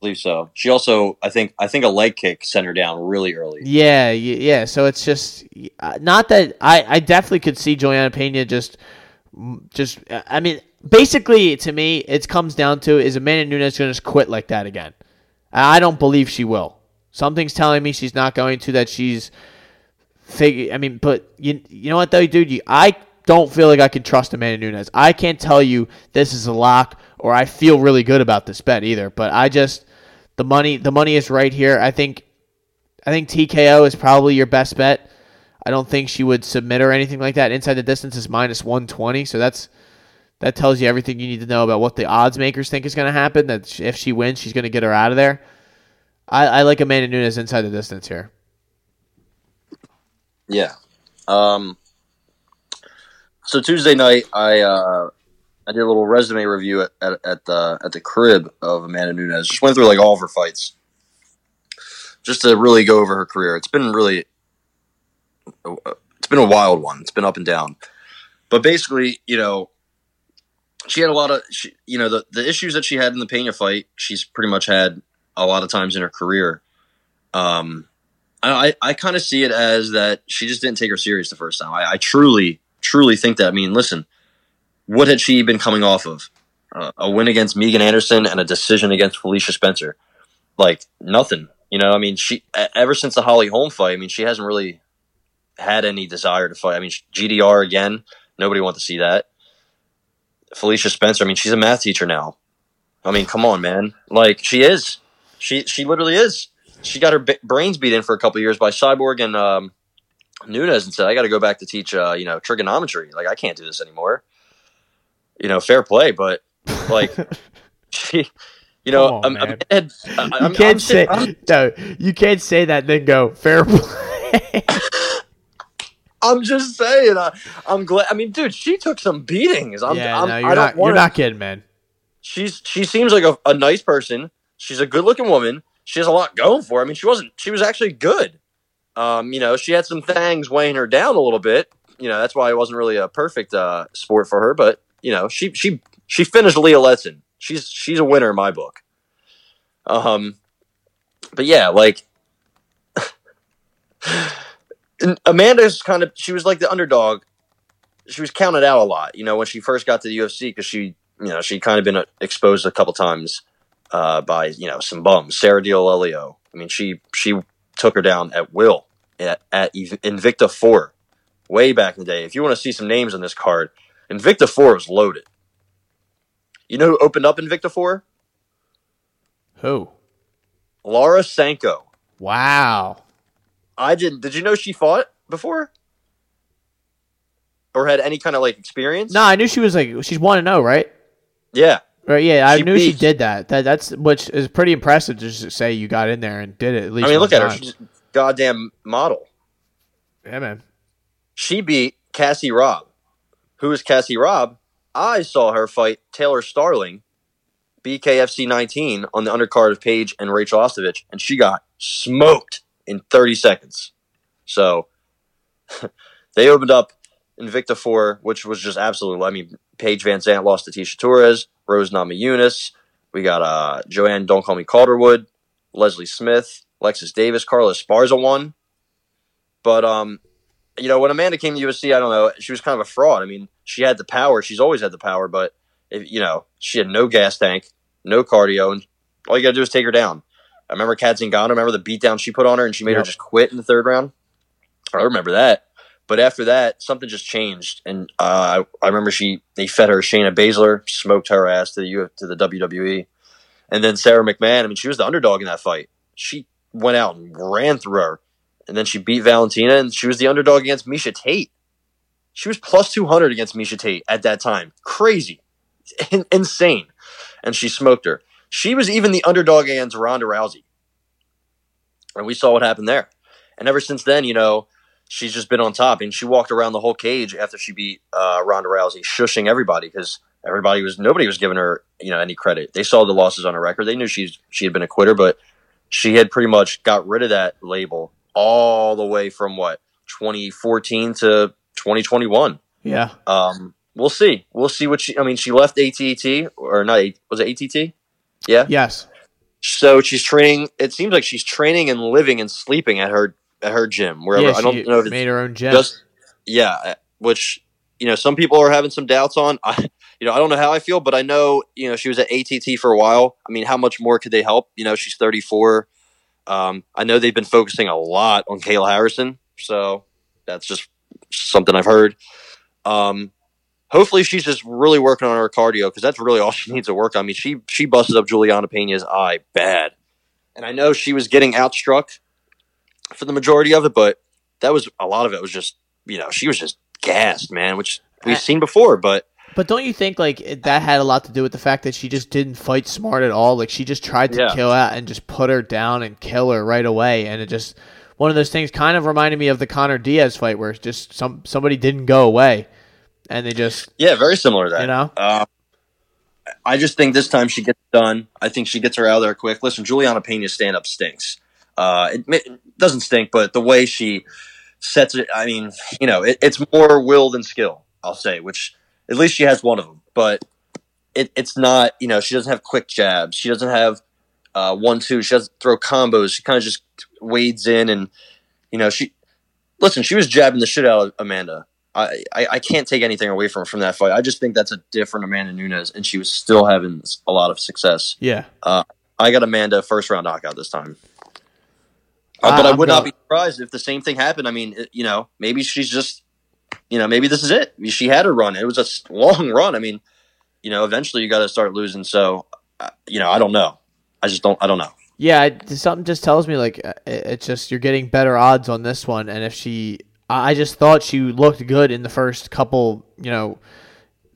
believe so. She also, I think, I think a leg kick sent her down really early. Yeah, yeah. So it's just uh, not that I, I definitely could see Joanna Pena just, just. I mean, basically, to me, it comes down to is Amanda Nunes going to just quit like that again? I don't believe she will. Something's telling me she's not going to. That she's figure. I mean, but you, you know what though, dude? You, I don't feel like I can trust Amanda Nunes. I can't tell you this is a lock or I feel really good about this bet either. But I just the money the money is right here. I think I think TKO is probably your best bet. I don't think she would submit or anything like that. Inside the distance is minus 120, so that's that tells you everything you need to know about what the odds makers think is going to happen. That if she wins, she's going to get her out of there. I, I like Amanda Nunes inside the distance here. Yeah. Um. So Tuesday night, I uh, I did a little resume review at, at, at, the at the crib of Amanda Nunes. Just went through like all of her fights, just to really go over her career. It's been really, it's been a wild one. It's been up and down, but basically, you know, she had a lot of, she, you know, the the issues that she had in the Pena fight. She's pretty much had a lot of times in her career. Um, I I kind of see it as that she just didn't take her serious the first time. I, I truly truly think that. I mean, listen what had she been coming off of? Uh, a win against Megan Anderson and a decision against Felicia Spencer. Like nothing. You know, I mean, she ever since the Holly Holm fight. I mean, she hasn't really had any desire to fight. I mean, GDR again, Nobody wanted to see that. Felicia Spencer. I mean, she's a math teacher now. I mean, come on, man. Like she is. She she literally is. She got her b- brains beat in for a couple years by Cyborg and um, Nunes, and said, "I got to go back to teach, uh, you know, trigonometry. Like I can't do this anymore." You know, fair play, but like she, you know, on, I'm. I'm, I'm, you I'm- can't I'm say no. You can't say that and then go fair play. I'm just saying. I, I'm glad. I mean, dude, she took some beatings. I'm, yeah, I'm, no, you're don't not. wanna, You're not kidding, man. She's she seems like a, a nice person. She's a good looking woman. She has a lot going for. her. I mean, she wasn't. She was actually good. Um, you know, she had some things weighing her down a little bit. You know, that's why it wasn't really a perfect uh, sport for her. But you know, she she she finished Leah Letson. She's she's a winner in my book. Um, but yeah, like Amanda's kind of she was like the underdog. She was counted out a lot, you know, when she first got to the UFC because she, you know, she kind of been uh, exposed a couple times uh, by you know some bums. Sarah D'Alelio. I mean, she she took her down at will at, at Invicta Four, way back in the day. If you want to see some names on this card, Invicta Four was loaded. You know who opened up Invicta Four? Who? Laura Sanko. Wow. I didn't. Did you know she fought before, or had any kind of like experience? No, I knew she was like she's one to oh, zero, right? Yeah, Right. Yeah, I She knew she did that. That that's which is pretty impressive. Just to say you got in there and did it. At least I mean, look at her. She's a goddamn model. Yeah, man. She beat Cassie Robb. Who is Cassie Robb? I saw her fight Taylor Starling, BKFC 19, on the undercard of Paige and Rachel Ostovich, and she got smoked in 30 seconds. So they opened up Invicta 4, which was just absolutely. I mean, Paige Van Zant lost to Tisha Torres, Rose Namajunas. We got uh, Joanne Don't Call Me Calderwood, Leslie Smith, Alexis Davis, Carla Esparza won. But um, you know, when Amanda came to UFC, I don't know, she was kind of a fraud. I mean, she had the power; she's always had the power, but if, you know, she had no gas tank, no cardio, and all you got to do is take her down. I remember Cat Zingano. Remember the beatdown she put on her, and she made her just quit in the third round. I remember that. But after that, something just changed, and uh, I, I remember she they fed her Shayna Baszler, smoked her ass to the U, to the WWE, and then Sara McMann. I mean, she was the underdog in that fight. She went out and ran through her, and then she beat Valentina, and she was the underdog against Miesha Tate. She was plus two hundred against Miesha Tate at that time. Crazy, In- insane, and she smoked her. She was even the underdog against Ronda Rousey, and we saw what happened there. And ever since then, you know, she's just been on top. And she walked around the whole cage after she beat uh, Ronda Rousey, shushing everybody because everybody was nobody was giving her you know any credit. They saw the losses on her record. They knew she's she had been a quitter, but she had pretty much got rid of that label all the way from what 2014 to 2021. Yeah. Um, we'll see. We'll see what she. I mean, she left ATT or not? Was it ATT? Yeah. Yes. So she's training. It seems like she's training and living and sleeping at her at her gym wherever. yeah, I don't know made her own gym. just yeah, which you know some people are having some doubts on. I you know I don't know how I feel, but I know you know she was at ATT for a while. I mean, how much more could they help? You know, she's 34. Um, I know they've been focusing a lot on Kayla Harrison, so that's just something I've heard. Um, hopefully, she's just really working on her cardio because that's really all she needs to work on. I mean, she she busted up Juliana Pena's eye bad, and I know she was getting outstruck for the majority of it, but that was a lot of it was just you know she was just gassed, man, which we've seen before, but But don't you think like that had a lot to do with the fact that she just didn't fight smart at all? Like she just tried to Yeah. kill out and just put her down and kill her right away, and it just one of those things kind of reminded me of the Conor Diaz fight where it's just some somebody didn't go away, and they just yeah, very similar to that. You know? uh, I just think this time she gets done. I think she gets her out of there quick. Listen, Juliana Pena's stand up stinks. Uh, it, it doesn't stink, but the way she sets it, I mean, you know, it, it's more will than skill. I'll say, which at least she has one of them, but it, it's not. You know, she doesn't have quick jabs. She doesn't have uh, one two. She doesn't throw combos. She kind of just wades in, and you know, she listen. She was jabbing the shit out of Amanda. I, I, I can't take anything away from from that fight. I just think that's a different Amanda Nunes, and she was still having a lot of success. yeah. I got Amanda first round knockout this time. Uh, but Uh, I I'm would not go- be surprised if the same thing happened. I mean, you know, maybe she's just you know, maybe this is it. She had her run. It was a long run. I mean, you know, eventually you got to start losing. So, uh, you know, I don't know. I just don't. I don't know. Yeah, something just tells me like uh, it's just you're getting better odds on this one. And if she, I just thought she looked good in the first couple, you know,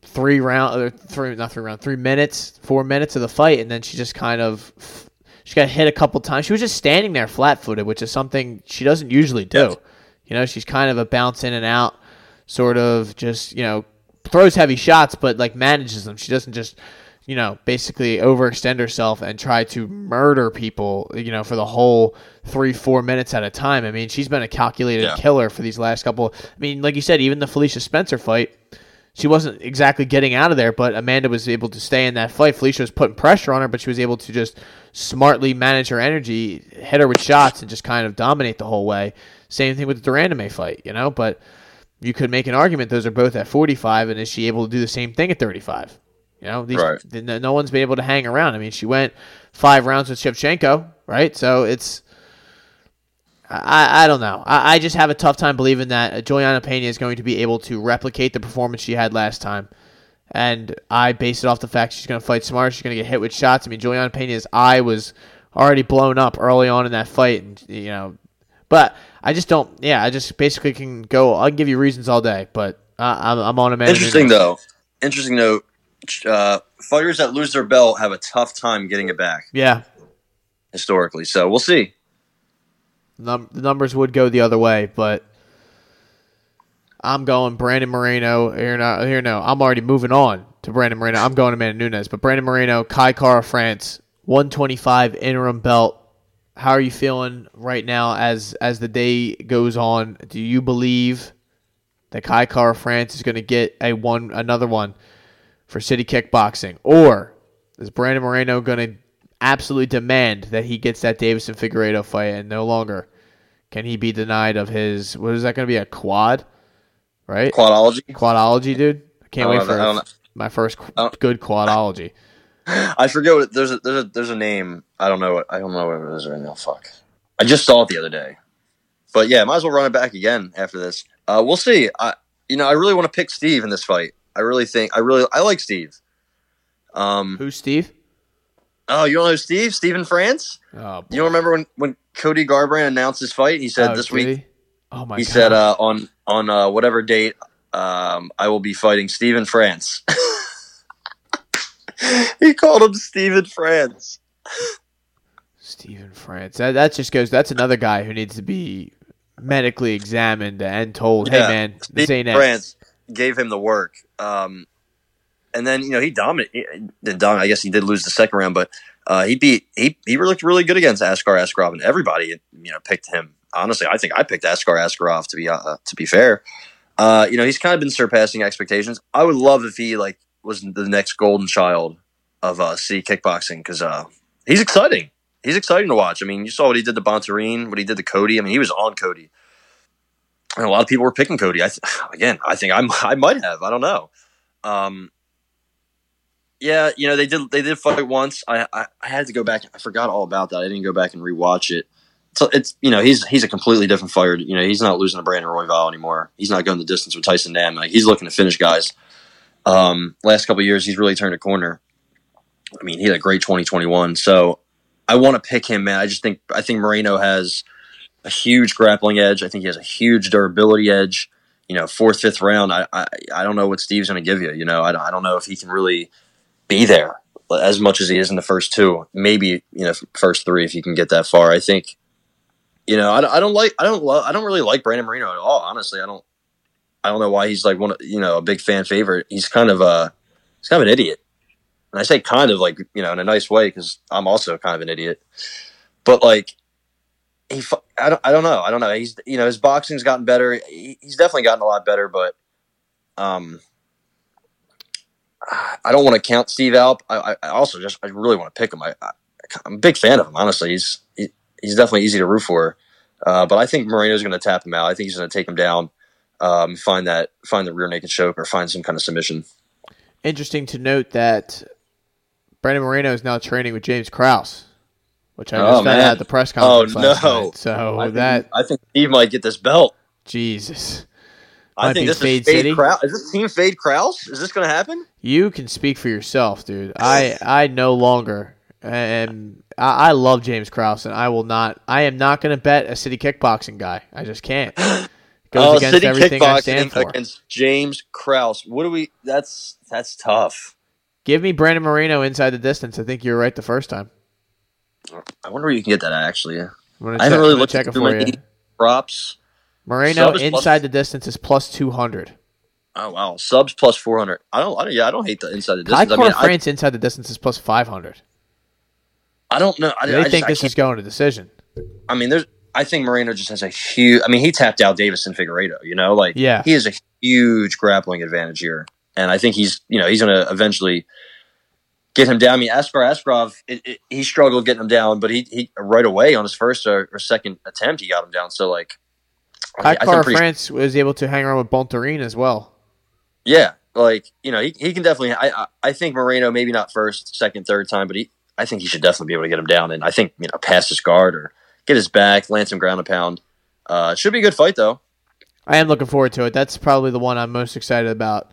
three round or three not three round three minutes, four minutes of the fight, and then she just kind of she got hit a couple times. She was just standing there flat footed, which is something she doesn't usually do. Yes. You know, she's kind of a bounce in and out, sort of just you know throws heavy shots, but like manages them. She doesn't just you know, basically overextend herself and try to murder people, you know, for the whole three, four minutes at a time. I mean, she's been a calculated yeah. killer for these last couple. I mean, like you said, even the Felicia Spencer fight, she wasn't exactly getting out of there, but Amanda was able to stay in that fight. Felicia was putting pressure on her, but she was able to just smartly manage her energy, hit her with shots, and just kind of dominate the whole way. Same thing with the de Randamie fight, you know, but you could make an argument those are both at 45, and is she able to do the same thing at 35? You know, these, right. no one's been able to hang around. I mean, she went five rounds with Shevchenko, right? So it's, I, I don't know. I, I just have a tough time believing that Juliana Pena is going to be able to replicate the performance she had last time. And I base it off the fact she's going to fight smart. She's going to get hit with shots. I mean, Juliana Pena's eye was already blown up early on in that fight, and you know, but I just don't. Yeah, I just basically can go. I can give you reasons all day, but uh, I'm, I'm on Amanda. Interesting though. Interesting note uh, fighters that lose their belt have a tough time getting it back. Yeah, historically. So we'll see. Num- the numbers would go the other way, but I'm going Brandon Moreno. Here no, here no. I'm already moving on to Brandon Moreno. I'm going to Man Nunes, but Brandon Moreno, Kai Kara-France, 125 interim belt. How are you feeling right now as as the day goes on? Do you believe that Kai Kara-France is going to get a one another one? for City Kickboxing? Or is Brandon Moreno going to absolutely demand that he gets that Deiveson Figueiredo fight and no longer can he be denied of his, what is that going to be, a quad? Right? Quadology? Quadology, dude. I can't I wait for my first good quadology. I forget what there's a there's a there's a name. I don't know what I don't know what it is right now. Fuck. I just saw it the other day. But yeah, might as well run it back again after this. Uh, we'll see. I you know I really want to pick Steve in this fight. I really think I really I like Steve. Um, Who's Steve? Oh, you don't know Steve? Steven France? Oh, you don't remember when, when Cody Garbrandt announced his fight? He said oh, this week. He? Oh my! He God. said uh, on on uh, whatever date um, I will be fighting Steven France. he called him Steven France. Steven France. That that just goes. That's another guy who needs to be medically examined and told, yeah. "Hey, man, this Steven ain't France gave him the work. Um, and then you know he dominated. I guess he did lose the second round, but uh, he beat he he looked really good against Askar Askarov, and everybody you know picked him. Honestly, I think I picked Askar Askarov to be uh, to be fair. Uh, you know he's kind of been surpassing expectations. I would love if he like was the next golden child of uh, C kickboxing because uh, he's exciting. He's exciting to watch. I mean, you saw what he did to Bontorin, what he did to Cody. I mean, he was on Cody. And a lot of people were picking Cody. I th- again, I think I'm, I might have. I don't know. Um, yeah, you know they did they did fight once. I, I, I had to go back. I forgot all about that. I didn't go back and rewatch it. So it's you know he's he's a completely different fighter. You know he's not losing to Brandon Royval anymore. He's not going the distance with Tyson Nam. Like, he's looking to finish guys. Um, last couple years he's really turned a corner. I mean he had a great 2021. So I want to pick him, man. I just think I think Moreno has a huge grappling edge. I think he has a huge durability edge. You know, fourth, fifth round. I I, I don't know what Steve's going to give you. You know, I, I don't know if he can really be there as much as he is in the first two. Maybe you know, first three if he can get that far. I think. You know, I, I don't like I don't love I don't really like Brandon Moreno at all. Honestly, I don't. I don't know why he's like one. Of you know, a big fan favorite. He's kind of a he's kind of an idiot. And I say kind of like you know in a nice way because I'm also kind of an idiot. But like he, I don't, I don't know. I don't know. He's, you know, his boxing's gotten better. he's definitely gotten a lot better, but, um, I don't want to count Steve Alp. I, I also just, I really want to pick him. I, I, am a big fan of him, honestly. He's, he, he's definitely easy to root for. Uh, but I think Moreno's going to tap him out. I think he's going to take him down, um, find that, find the rear naked choke or find some kind of submission. Interesting to note that Brandon Moreno is now training with James Krause which I oh, just found out at the press conference. Oh no! Night. So I that think, I think Steve might get this belt. Jesus. I think this Fade is Fade City. Krause. Is this team Fade Krause? Is this going to happen? You can speak for yourself, dude. I I no longer and I, I love James Krause, and I will not. I am not going to bet a city kickboxing guy. I just can't. Goes Oh, against City everything I stand kickboxing for. against James Krause. What do we? That's that's tough. Give me Brandon Moreno inside the distance. I think you're right the first time. I wonder where you can get that actually. I haven't really looked check at it for you. props. Moreno is plus- inside the distance is plus two hundred. Oh wow, subs plus four hundred. I don't. I don't. Yeah, I don't hate the inside the distance. I mean, I, France inside the distance is plus five hundred. I don't know. I, They I think just, this is going to decision. I mean, there's. I think Moreno just has a huge. I mean, he tapped out Davis and Figueiredo. You know, like Yeah. he has a huge grappling advantage here, and I think he's. You know, he's going to eventually get him down. I mean, Askar Askarov, it, it, he struggled getting him down, but he, he right away on his first or, or second attempt, he got him down. So like, I I think France was able to hang around with Bontorin as well. Yeah, like you know, he, he can definitely. I, I I think Moreno maybe not first, second, third time, but he I think he should definitely be able to get him down. And I think you know, pass his guard or get his back, land some ground and pound. Uh, should be a good fight though. I am looking forward to it. That's probably the one I'm most excited about.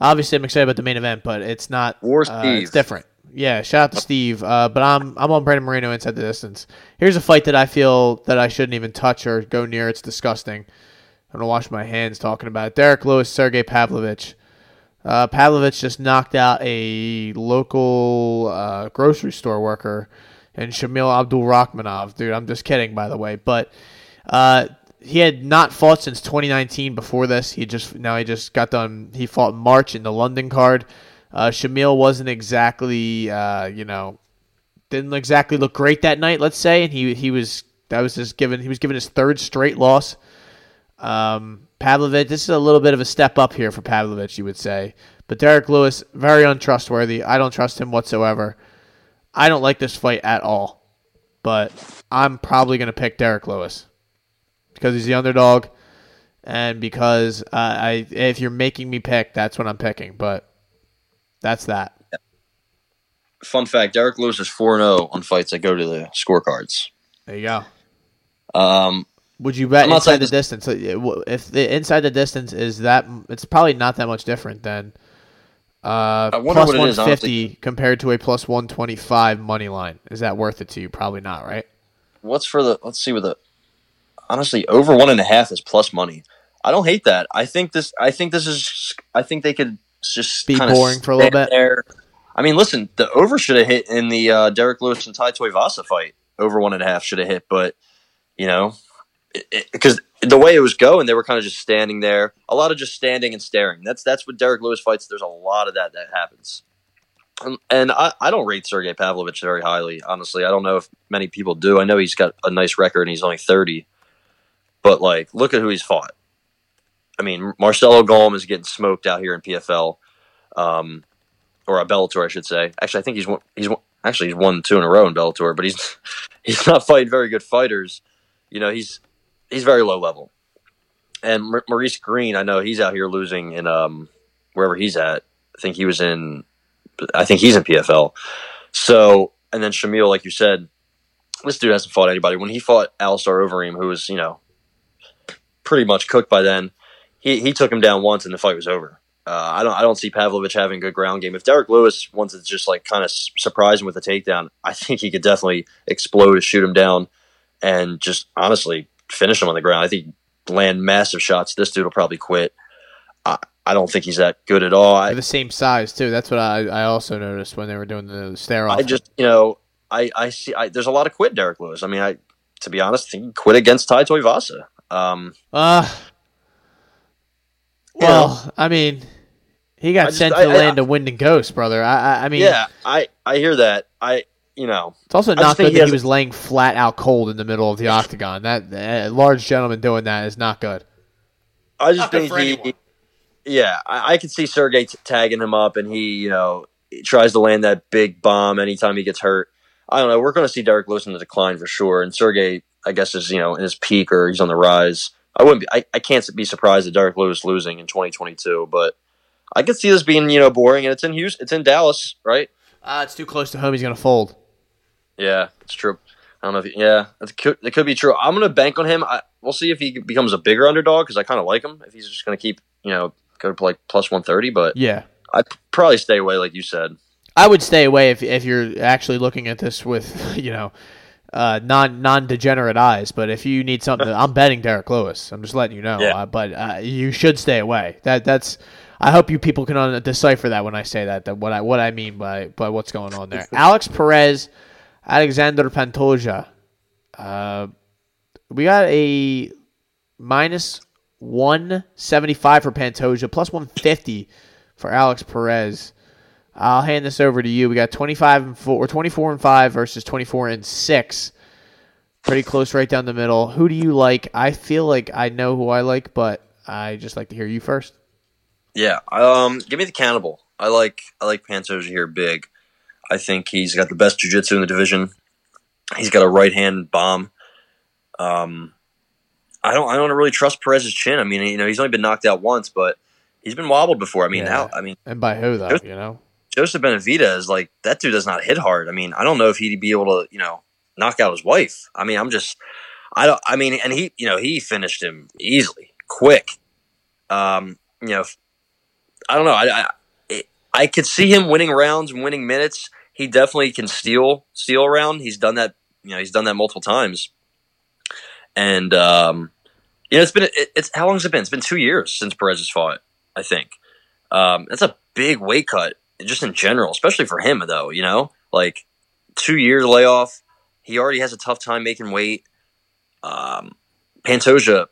Obviously, I'm excited about the main event, but it's not. War uh, Steve. it's different. Yeah, shout out to Steve. Uh, but I'm I'm on Brandon Moreno inside the distance. Here's a fight that I feel that I shouldn't even touch or go near. It's disgusting. I'm gonna wash my hands talking about it. Derrick Lewis, Sergey Pavlovich. Uh, Pavlovich just knocked out a local uh, grocery store worker, and Shamil Abdurakhimov. Dude, I'm just kidding, by the way. But uh, he had not fought since 2019. Before this, he just now he just got done. He fought March in the London card. Uh, Shamil wasn't exactly, uh, you know, didn't exactly look great that night. Let's say, and he he was that was just given he was given his third straight loss. Um, Pavlovich, this is a little bit of a step up here for Pavlovich, you would say. But Derrick Lewis, very untrustworthy. I don't trust him whatsoever. I don't like this fight at all. But I'm probably going to pick Derrick Lewis because he's the underdog, and because uh, I, if you're making me pick, that's what I'm picking. But that's that. Fun fact: Derrick Lewis is four zero on fights that go to the scorecards. There you go. Um, Would you bet inside the this- distance? Uh, If the inside the distance is that, it's probably not that much different than uh, I wonder plus what it one is, compared to a plus one twenty five money line. Is that worth it to you? Probably not, right? what's for the? Let's see what the. Honestly, over one and a half is plus money. I don't hate that. I think this. I think this is. I think they could just Be boring for a little bit? There. I mean, listen, the over should have hit in the uh, Derrick Lewis and Tai Vasa fight. Over one and a half should have hit, but you know, because the way it was going, they were kind of just standing there. A lot of just standing and staring. That's that's what Derrick Lewis fights. There's a lot of that that happens. Um, and I, I don't rate Sergey Pavlovich very highly, honestly. I don't know if many people do. I know he's got a nice record and he's only 30. But, like, look at who he's fought. I mean, Marcelo Golm is getting smoked out here in PFL, um, or a Bellator, I should say. Actually, I think he's won, he's won, actually he's won two in a row in Bellator, but he's he's not fighting very good fighters. You know, he's he's very low level. And Maurice Greene, I know he's out here losing in um, wherever he's at. I think he was in I think he's in PFL. So, and then Shamil, like you said, this dude hasn't fought anybody. When he fought Alistair Overeem, who was, you know, pretty much cooked by then, he, he took him down once and the fight was over. Uh, I don't I don't see Pavlovich having a good ground game. If Derrick Lewis wants to just like kind of surprise him with a takedown, I think he could definitely explode, shoot him down, and just honestly finish him on the ground. I think land massive shots. This dude will probably quit. I, I don't think he's that good at all. They're the same size too. That's what I, I also noticed when they were doing the stare off. I just, you know, I, I see. I, there's a lot of quit Derrick Lewis. I mean, I, to be honest, think he quit against Tuivasa. Um, uh, well, I mean, he got just- sent to the land of wind and ghost, brother. I I, I mean, yeah, I, I hear that. I, you know, It's also not good that has he a- was laying flat out cold in the middle of the octagon. That a large gentleman doing that is not good. I just Not good think he, anyone. yeah, I, I could see Sergey t- tagging him up, and he, you know, he tries to land that big bomb anytime he gets hurt. I don't know. We're going to see Derrick Lewis in the decline for sure, and Sergey, I guess, is you know in his peak or he's on the rise. I wouldn't be. I, I can't be surprised at Derrick Lewis losing in 2022, but I could see this being you know boring, and it's in Houston, it's in Dallas, right? Uh, it's too close to home. He's gonna fold. Yeah, it's true. I don't know if he, yeah, that could that could be true. I'm gonna bank on him. I, we'll see if he becomes a bigger underdog because I kind of like him. If he's just gonna keep you know go to like plus one thirty, but Yeah. I'd probably stay away like you said. I would stay away if if you're actually looking at this with you know uh, non non degenerate eyes. But if you need something, I'm betting Derrick Lewis. I'm just letting you know. Yeah. Uh, but uh, you should stay away. That that's. I hope you people can un- decipher that when I say that. That what I what I mean by by what's going on there. Alex Perez, Alexander Pantoja. Uh, we got a minus one seventy five for Pantoja, plus one fifty for Alex Perez. I'll hand this over to you. We got 25 and 4 or 24 and 5 versus 24 and 6. Pretty close right down the middle. Who do you like? I feel like I know who I like, but I just like to hear you first. Yeah, um, give me the cannibal. I like I like Pantoja here big. I think he's got the best jiu-jitsu in the division. He's got a right hand bomb. Um, I don't I don't really trust Perez's chin. I mean, you know, he's only been knocked out once, but he's been wobbled before. I mean, Yeah. how I mean, And by who though, Just- you know? Joseph Benavidez is like that dude does not hit hard. I mean, I don't know if he'd be able to, you know, knock out his wife. I mean, I'm just, I don't. I mean, and he, you know, he finished him easily, quick. Um, you know, I don't know. I, I, I could see him winning rounds and winning minutes. He definitely can steal, steal a round. He's done that. You know, he's done that multiple times. And um, you know, it's been it, it's how long has it been? It's been two years since Perez has fought. I think um, that's a big weight cut just in general, especially for him though, you know, like two years layoff. He already has a tough time making weight. Um, Pantoja,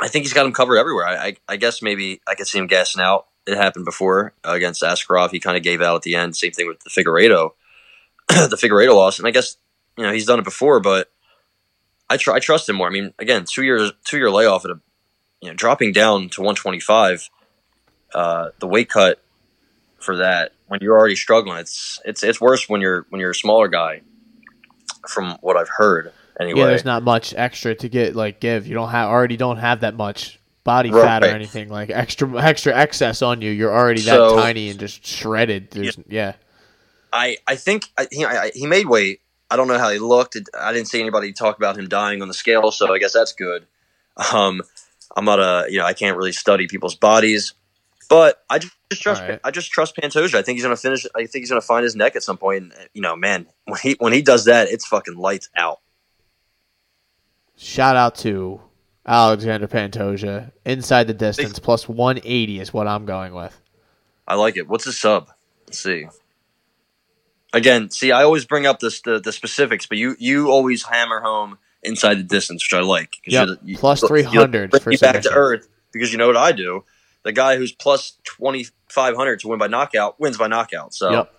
I think he's got him covered everywhere. I, I, I guess maybe I could see him gassing out. It happened before uh, against Askarov. He kind of gave out at the end. Same thing with the Figueiredo, the Figueiredo loss. And I guess you know he's done it before, but I tr- I trust him more. I mean, again, two years two year layoff at a you know dropping down to one twenty five. Uh, the weight cut for that when you're already struggling. It's it's it's worse when you're when you're a smaller guy. From what I've heard, anyway. Yeah, there's not much extra to get like give. You don't have already don't have that much body Right. fat or anything like extra extra excess on you. You're already that So- tiny and just shredded. There's yeah. I I think I, he I, he made weight. I don't know how he looked. I didn't see anybody talk about him dying on the scale, so I guess that's good. Um, I'm not a you know I can't really study people's bodies, but I just, just trust right. I just trust Pantoja. I think he's gonna finish. I think he's gonna find his neck at some point. And you know, man, when he when he does that, it's fucking lights out. Shout out to Alexander Pantoja. Inside the distance, plus 180 is what I'm going with. I like it. What's his sub? Let's see. Again, see, I always bring up this the, the specifics, but you you always hammer home inside the distance, which I like. You're you- plus you- 300 for me back to earth because you know what I do. The guy who's plus twenty five hundred to win by knockout wins by knockout. So Yep.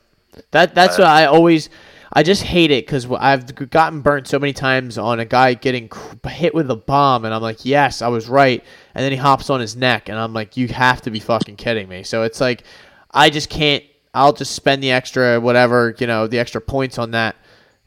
That that's Uh, what I always. I just hate it because I've gotten burnt so many times on a guy getting hit with a bomb, and I'm like, yes, I was right, and then he hops on his neck, and I'm like, you have to be fucking kidding me. So it's like, I just can't. I'll just spend the extra whatever you know, the extra points on that,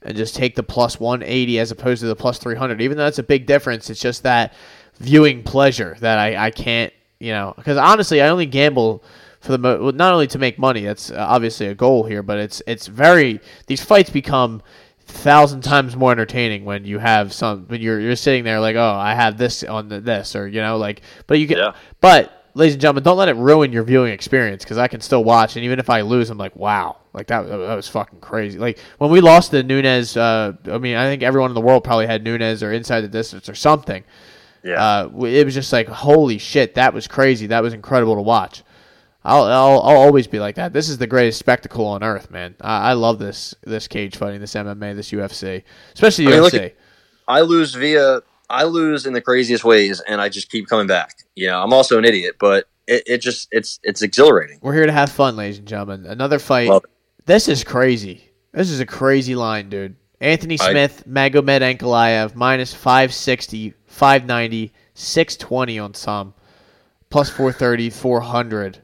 and just take the plus 180 as opposed to the plus 300. Even though that's a big difference, it's just that viewing pleasure that I I can't you know because honestly, I only gamble for the mo- not only to make money. That's uh, obviously a goal here, but it's it's very these fights become thousand times more entertaining when you have some when you're you're sitting there like oh I have this on the, this or you know like but you can Yeah. but ladies and gentlemen don't let it ruin your viewing experience because I can still watch and even if I lose I'm like wow. Like that that was fucking crazy. Like when we lost to Nunes uh, I mean I think everyone in the world probably had Nunes or inside the distance or something. Yeah, uh, it was just like holy shit that was crazy. That was incredible to watch I'll, I'll I'll always be like that. This is the greatest spectacle on earth, man. I, I love this this cage fighting, this MMA, this UFC, especially I mean, UFC. at- I lose via I lose in the craziest ways, and I just keep coming back. You know, I'm also an idiot, but it, it just it's it's exhilarating. We're here to have fun, ladies and gentlemen. Another fight. This is crazy. This is a crazy line, dude. Anthony I- Smith, Magomed Ankalaev, minus 560, 590, 620 on some, plus 430, 400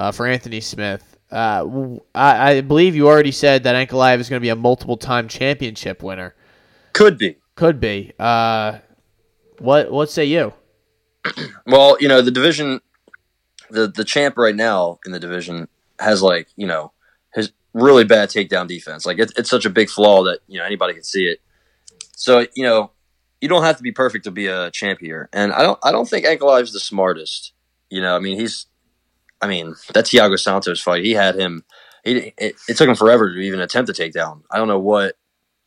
uh, for Anthony Smith. Uh, I, I believe you already said that Ankalaev is going to be a multiple time championship winner. Could be. Could be. Uh, what What say you? Well, you know, the division, the the champ right now in the division has like you know his really bad takedown defense. Like it, it's such a big flaw that you know anybody can see it. So you know you don't have to be perfect to be a champ here, and I don't I don't think Ankalaev's the smartest. You know, I mean he's, I mean that Thiago Santos fight, he had him. He it, it took him forever to even attempt to take down. I don't know what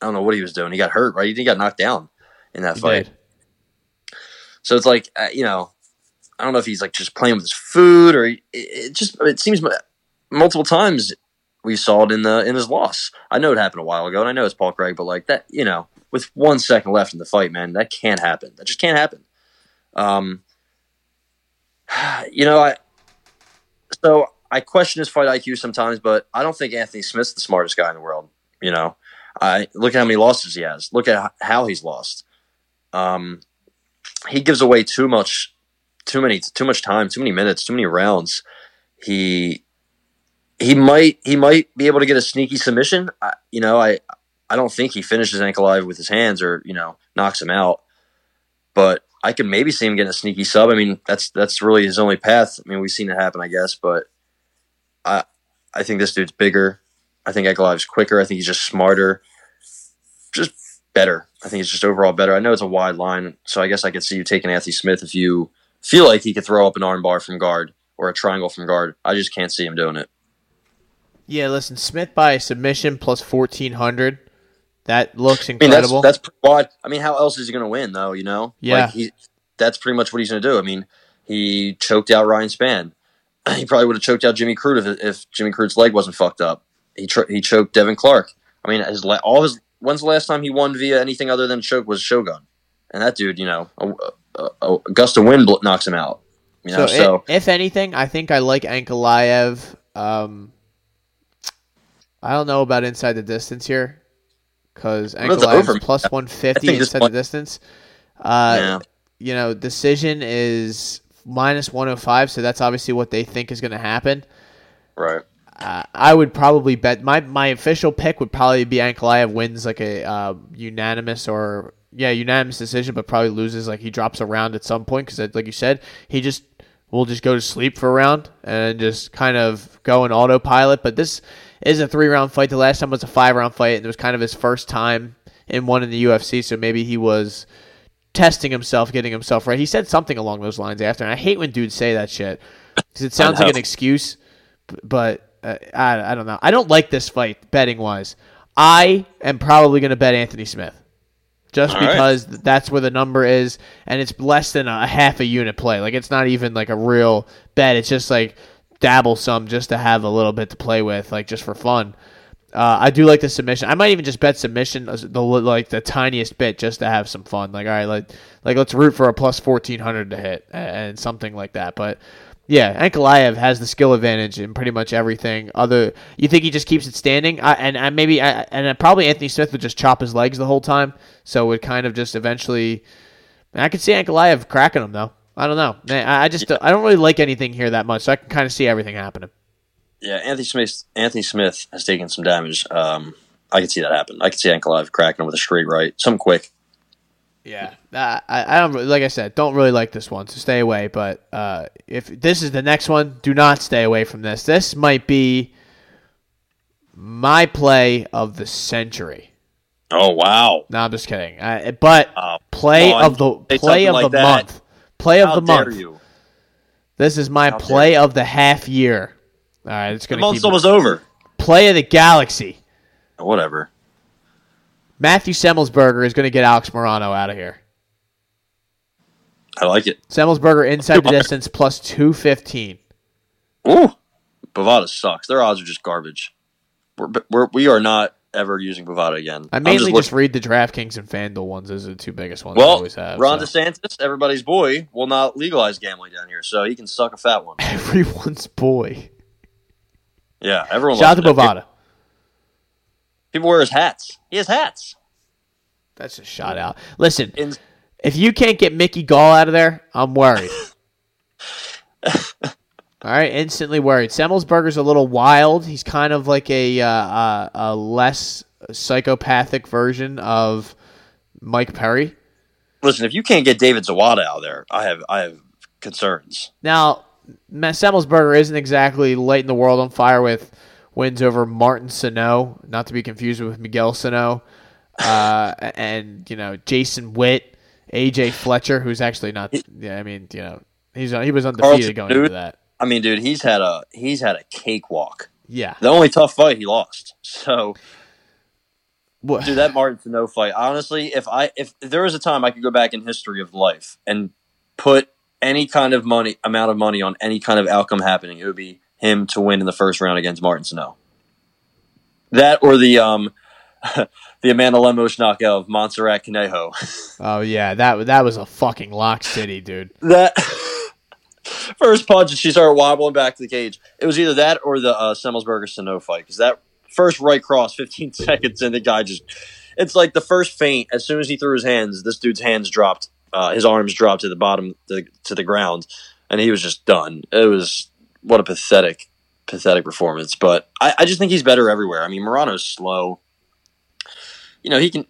I don't know what he was doing. He got hurt, right? He got knocked down in that He fight. did. So it's like uh, you know, I don't know if he's like just playing with his food or he, it, it just it seems multiple times we saw it in the in his loss. I know it happened a while ago, and I know it's Paul Craig, but like that, you know, with one second left in the fight, man, that can't happen. That just can't happen. Um, you know, I so I question his fight IQ sometimes, but I don't think Anthony Smith's the smartest guy in the world. You know, I look at how many losses he has. Look at how he's lost. Um, he gives away too much, too many, too much time, too many minutes, too many rounds. He he might he might be able to get a sneaky submission. I, you know, I I don't think he finishes Ankalaev with his hands or you know knocks him out, but I could maybe see him getting a sneaky sub. I mean, that's that's really his only path. I mean, we've seen it happen, I guess, but I I think this dude's bigger. I think Ankalaev's quicker. I think he's just smarter, just better. I think he's just overall better. I know it's a wide line, so I guess I could see you taking Anthony Smith if you feel like he could throw up an armbar from guard or a triangle from guard. I just can't see him doing it. Yeah, listen, Smith by submission plus fourteen hundred. That looks I mean, that's incredible. that's pretty wide. I mean, how else is he going to win, though? You know, Yeah. like he, that's pretty much what he's going to do. I mean, he choked out Ryan Spann. He probably would have choked out Jimmy Crute if, if Jimmy Crute's leg wasn't fucked up. He tr- he choked Devin Clark. I mean, his la- all his when's the last time he won via anything other than choke was Shogun, and that dude, you know, a, a, a, a gust of wind bl- knocks him out. You know, so, so, i- if anything, I think I like Ankalaev. Um, I don't know about inside the distance here because the over? Plus one I fifty inside the distance. Uh, yeah, you know, decision is minus one hundred five, so that's obviously what they think is going to happen. right. Uh, I would probably bet my my official pick would probably be Ankalaev wins like a uh, unanimous or yeah unanimous decision, but probably loses like he drops a round at some point because like you said he just will just go to sleep for a round and just kind of go in autopilot. But this is a three round fight. The last time was a five round fight, and it was kind of his first time in one in the UFC. So maybe he was testing himself, getting himself right. He said something along those lines after, and I hate when dudes say that shit because it sounds like an excuse. But uh, I, I don't know. I don't like this fight betting wise. I am probably going to bet Anthony Smith just All right. because th- that's where the number is, and it's less than a half a unit play. Like it's not even like a real bet. It's just like dabble some just to have a little bit to play with, like just for fun. Uh, I do like the submission. I might even just bet submission the like the tiniest bit just to have some fun. Like all right, like like let's root for a plus fourteen hundred to hit and something like that. But yeah, Ankalaev has the skill advantage in pretty much everything. Other, you think he just keeps it standing? I, and and maybe I, and uh, probably Anthony Smith would just chop his legs the whole time, so it would kind of just eventually. I could see Ankalaev cracking him though. I don't know. Man, I I just I don't really like anything here that much, so I can kind of see everything happening. Yeah, Anthony Smith. Anthony Smith has taken some damage. Um, I can see that happen. I can see Ankalaev cracking him with a straight right, some quick. Yeah, uh, I, I don't really- like I said, don't really like this one, so stay away. But uh, if this is the next one, do not stay away from this. This might be my play of the century. Oh wow! No, I'm just kidding. Uh, but Oh, play come on, of the play of like the that. month. Play of How the dare month. you? This is my How dare play of the half year. All right, it's gonna month's keep almost over. play of the galaxy. Whatever. Matthew Semmelsberger is going to get Alex Morono out of here. I like it. Semmelsberger inside the distance plus two fifteen. Ooh, Bovada sucks. Their odds are just garbage. We're, we're we are not ever using Bovada again. I mainly just, looking- read the DraftKings and FanDuel ones. Those are the two biggest ones I well, always have. Ron so. DeSantis, everybody's boy, will not legalize gambling down here, so he can suck a fat one. Everyone's boy. Yeah, everyone. Shout out to. Bovada. People wear his hats. He has hats. That's a shot out. Listen, In- if you can't get Mickey Gall out of there, I'm worried. All right, instantly worried. Semmelsberger's a little wild. He's kind of like a uh, uh, a less psychopathic version of Mike Perry. Listen, if you can't get David Zawada out of there, I have I have concerns. Now, Semmelsberger isn't exactly lighting the world on fire with wins over Martin Sano, not to be confused with Miguel Sano, uh, and you know Jason Witt, AJ Fletcher, who's actually not. Yeah, I mean, you know, he's he was undefeated Carlton, going dude. into that. I mean, dude, he's had a he's had a cakewalk. Yeah, The only tough fight he lost. So, What- dude, that Martin Sano fight. Honestly, if I if there was a time I could go back in history of life and put any kind of money amount of money on any kind of outcome happening, it would be him to win in the first round against Martin Sano. That or the um the Amanda Lemos knockout of Montserrat Conejo. Oh yeah, that that was a fucking lock city, dude. that first punch and she started wobbling back to the cage. It was either that or the uh, Semmelsberger Sano fight because that first right cross, 15 seconds, and the guy just. It's like the first feint. As soon as he threw his hands, this dude's hands dropped. Uh, his arms dropped to the bottom to, to the ground, and he was just done. It was what a pathetic, pathetic performance. But I, I just think he's better everywhere. I mean, Morono's slow. You know, he can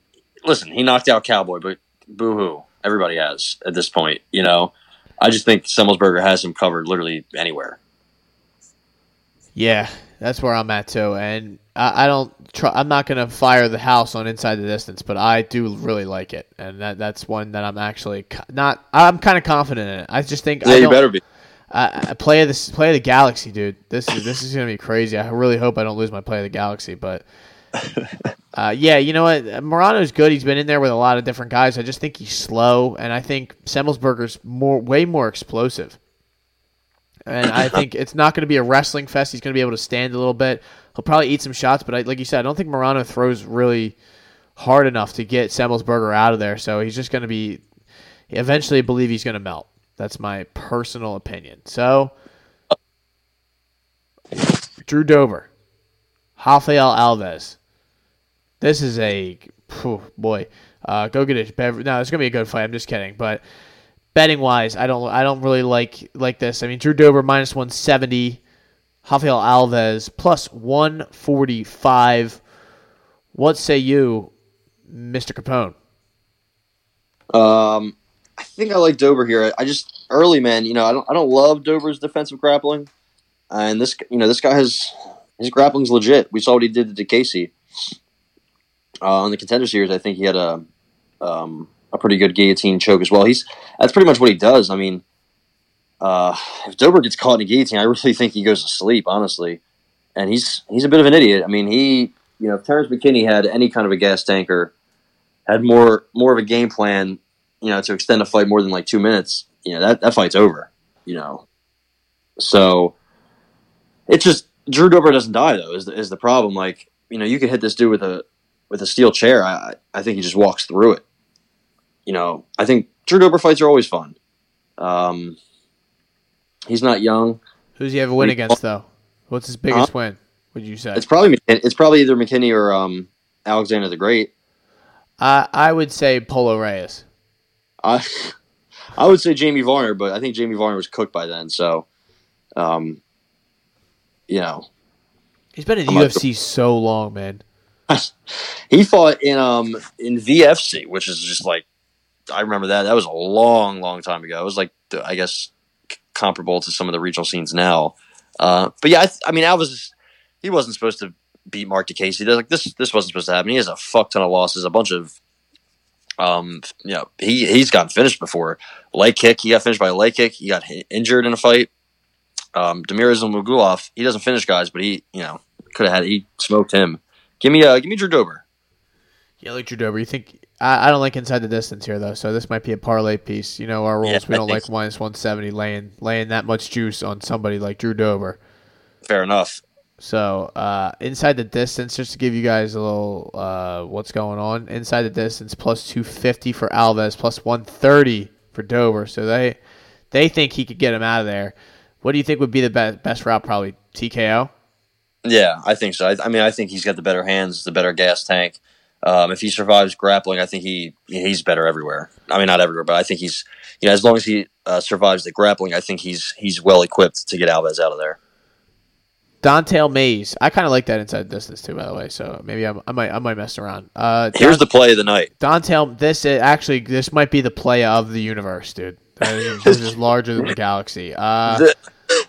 listen. He knocked out Cowboy, but boo hoo. Everybody has at this point. You know, I just think Semmelsberger has him covered literally anywhere. Yeah, that's where I'm at too, and I, I don't. Try, I'm not gonna fire the house on inside the distance, but I do really like it, and that that's one that I'm actually not. I'm kind of confident in it. I just think Yeah, I you better be. I, play of this play of the galaxy, dude. This is this is gonna be crazy. I really hope I don't lose my play of the galaxy, but uh, yeah, you know what? Morono's good. He's been in there with a lot of different guys. I just think he's slow, and I think Semmelsberger's more way more explosive. And I think it's not going to be a wrestling fest. He's going to be able to stand a little bit. He'll probably eat some shots, but I, like you said, I don't think Morano throws really hard enough to get Semmelsberger out of there. So he's just going to be. Eventually, I believe he's going to melt. That's my personal opinion. So, Drew Dober, Rafael Alves. This is a boy. Uh, go get a beverage. No, it's gonna be a good fight. I'm just kidding. But betting wise, I don't. I don't really like like this. I mean, Drew Dober minus 170, Rafael Alves plus 145. What say you, Mister Capone? Um, I think I like Dober here. I just early man. You know, I don't. I don't love Dober's defensive grappling, and this. You know, this guy has his grappling's legit. We saw what he did to Casey. Uh, on the contender series, I think he had a um, a pretty good guillotine choke as well. He's that's pretty much what he does. I mean, uh, if Dober gets caught in a guillotine, I really think he goes to sleep. Honestly, and he's he's a bit of an idiot. I mean, he you know if Terrence McKinney had any kind of a gas tanker, had more more of a game plan, you know, to extend a fight more than like two minutes, you know that that fight's over. You know, so it's just Drew Dober doesn't die though is the, is the problem. Like you know, you could hit this dude with a with a steel chair. I I think he just walks through it. You know, I think Drew Dober fights are always fun. Um, he's not young. Who's he a win We- against though? What's his biggest win? Would you say? It's probably it's probably either McKinney or um, Alexander the Great. I I would say Polo Reyes. I I would say Jamie Varner, but I think Jamie Varner was cooked by then. So, um, you know, He's been in the I'm UFC so long, man. he fought in um in VFC, which is just like I remember that. That was a long, long time ago. It was like I guess comparable to some of the regional scenes now. Uh, but yeah, I, th- I mean, Alves he wasn't supposed to beat Marc Diakiese. They're Like this, this wasn't supposed to happen. He has a fuck ton of losses, a bunch of. Um, you know, he he's gotten finished before. Leg kick, he got finished by a leg kick. He got injured in a fight. Um, Damir Ismagulov, he doesn't finish guys, but he, you know, could have had he smoked him. Give me, uh, give me Drew Dober. Yeah, like Drew Dober. You think I, I don't like inside the distance here though, so this might be a parlay piece. You know our rules. Yeah, we don't like minus one seventy laying laying that much juice on somebody like Drew Dober. Fair enough. So uh, inside the distance, just to give you guys a little uh, what's going on. Inside the distance, plus two fifty for Alves, plus one thirty for Dober. So they they think he could get him out of there. What do you think would be the be- best route? Probably TKO. Yeah, I think so. I, I mean, I think he's got the better hands, the better gas tank. Um, if he survives grappling, I think he he's better everywhere. I mean, not everywhere, but I think he's you know as long as he uh, survives the grappling, I think he's he's well equipped to get Alves out of there. Dante Mays. I kind of like that inside distance too, by the way. So maybe I'm, I might I might mess around. Uh, Here's the play of the night. Dante. This is, actually this might be the play of the universe, dude. Is- This is larger than the galaxy. Uh, The-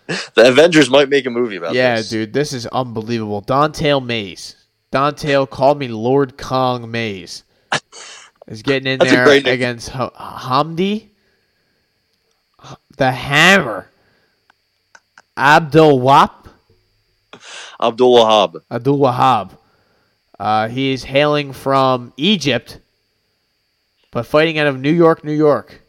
the Avengers might make a movie about this. yeah, this. dude, this is unbelievable. Dontail Mays. Dontail called me Lord Kong Mays. Is getting in there against H- Hamdi. The Hammer. Abdul Wap. Abdul Wahab. Abdul Wahab. Uh, he is hailing from Egypt, but fighting out of New York, New York.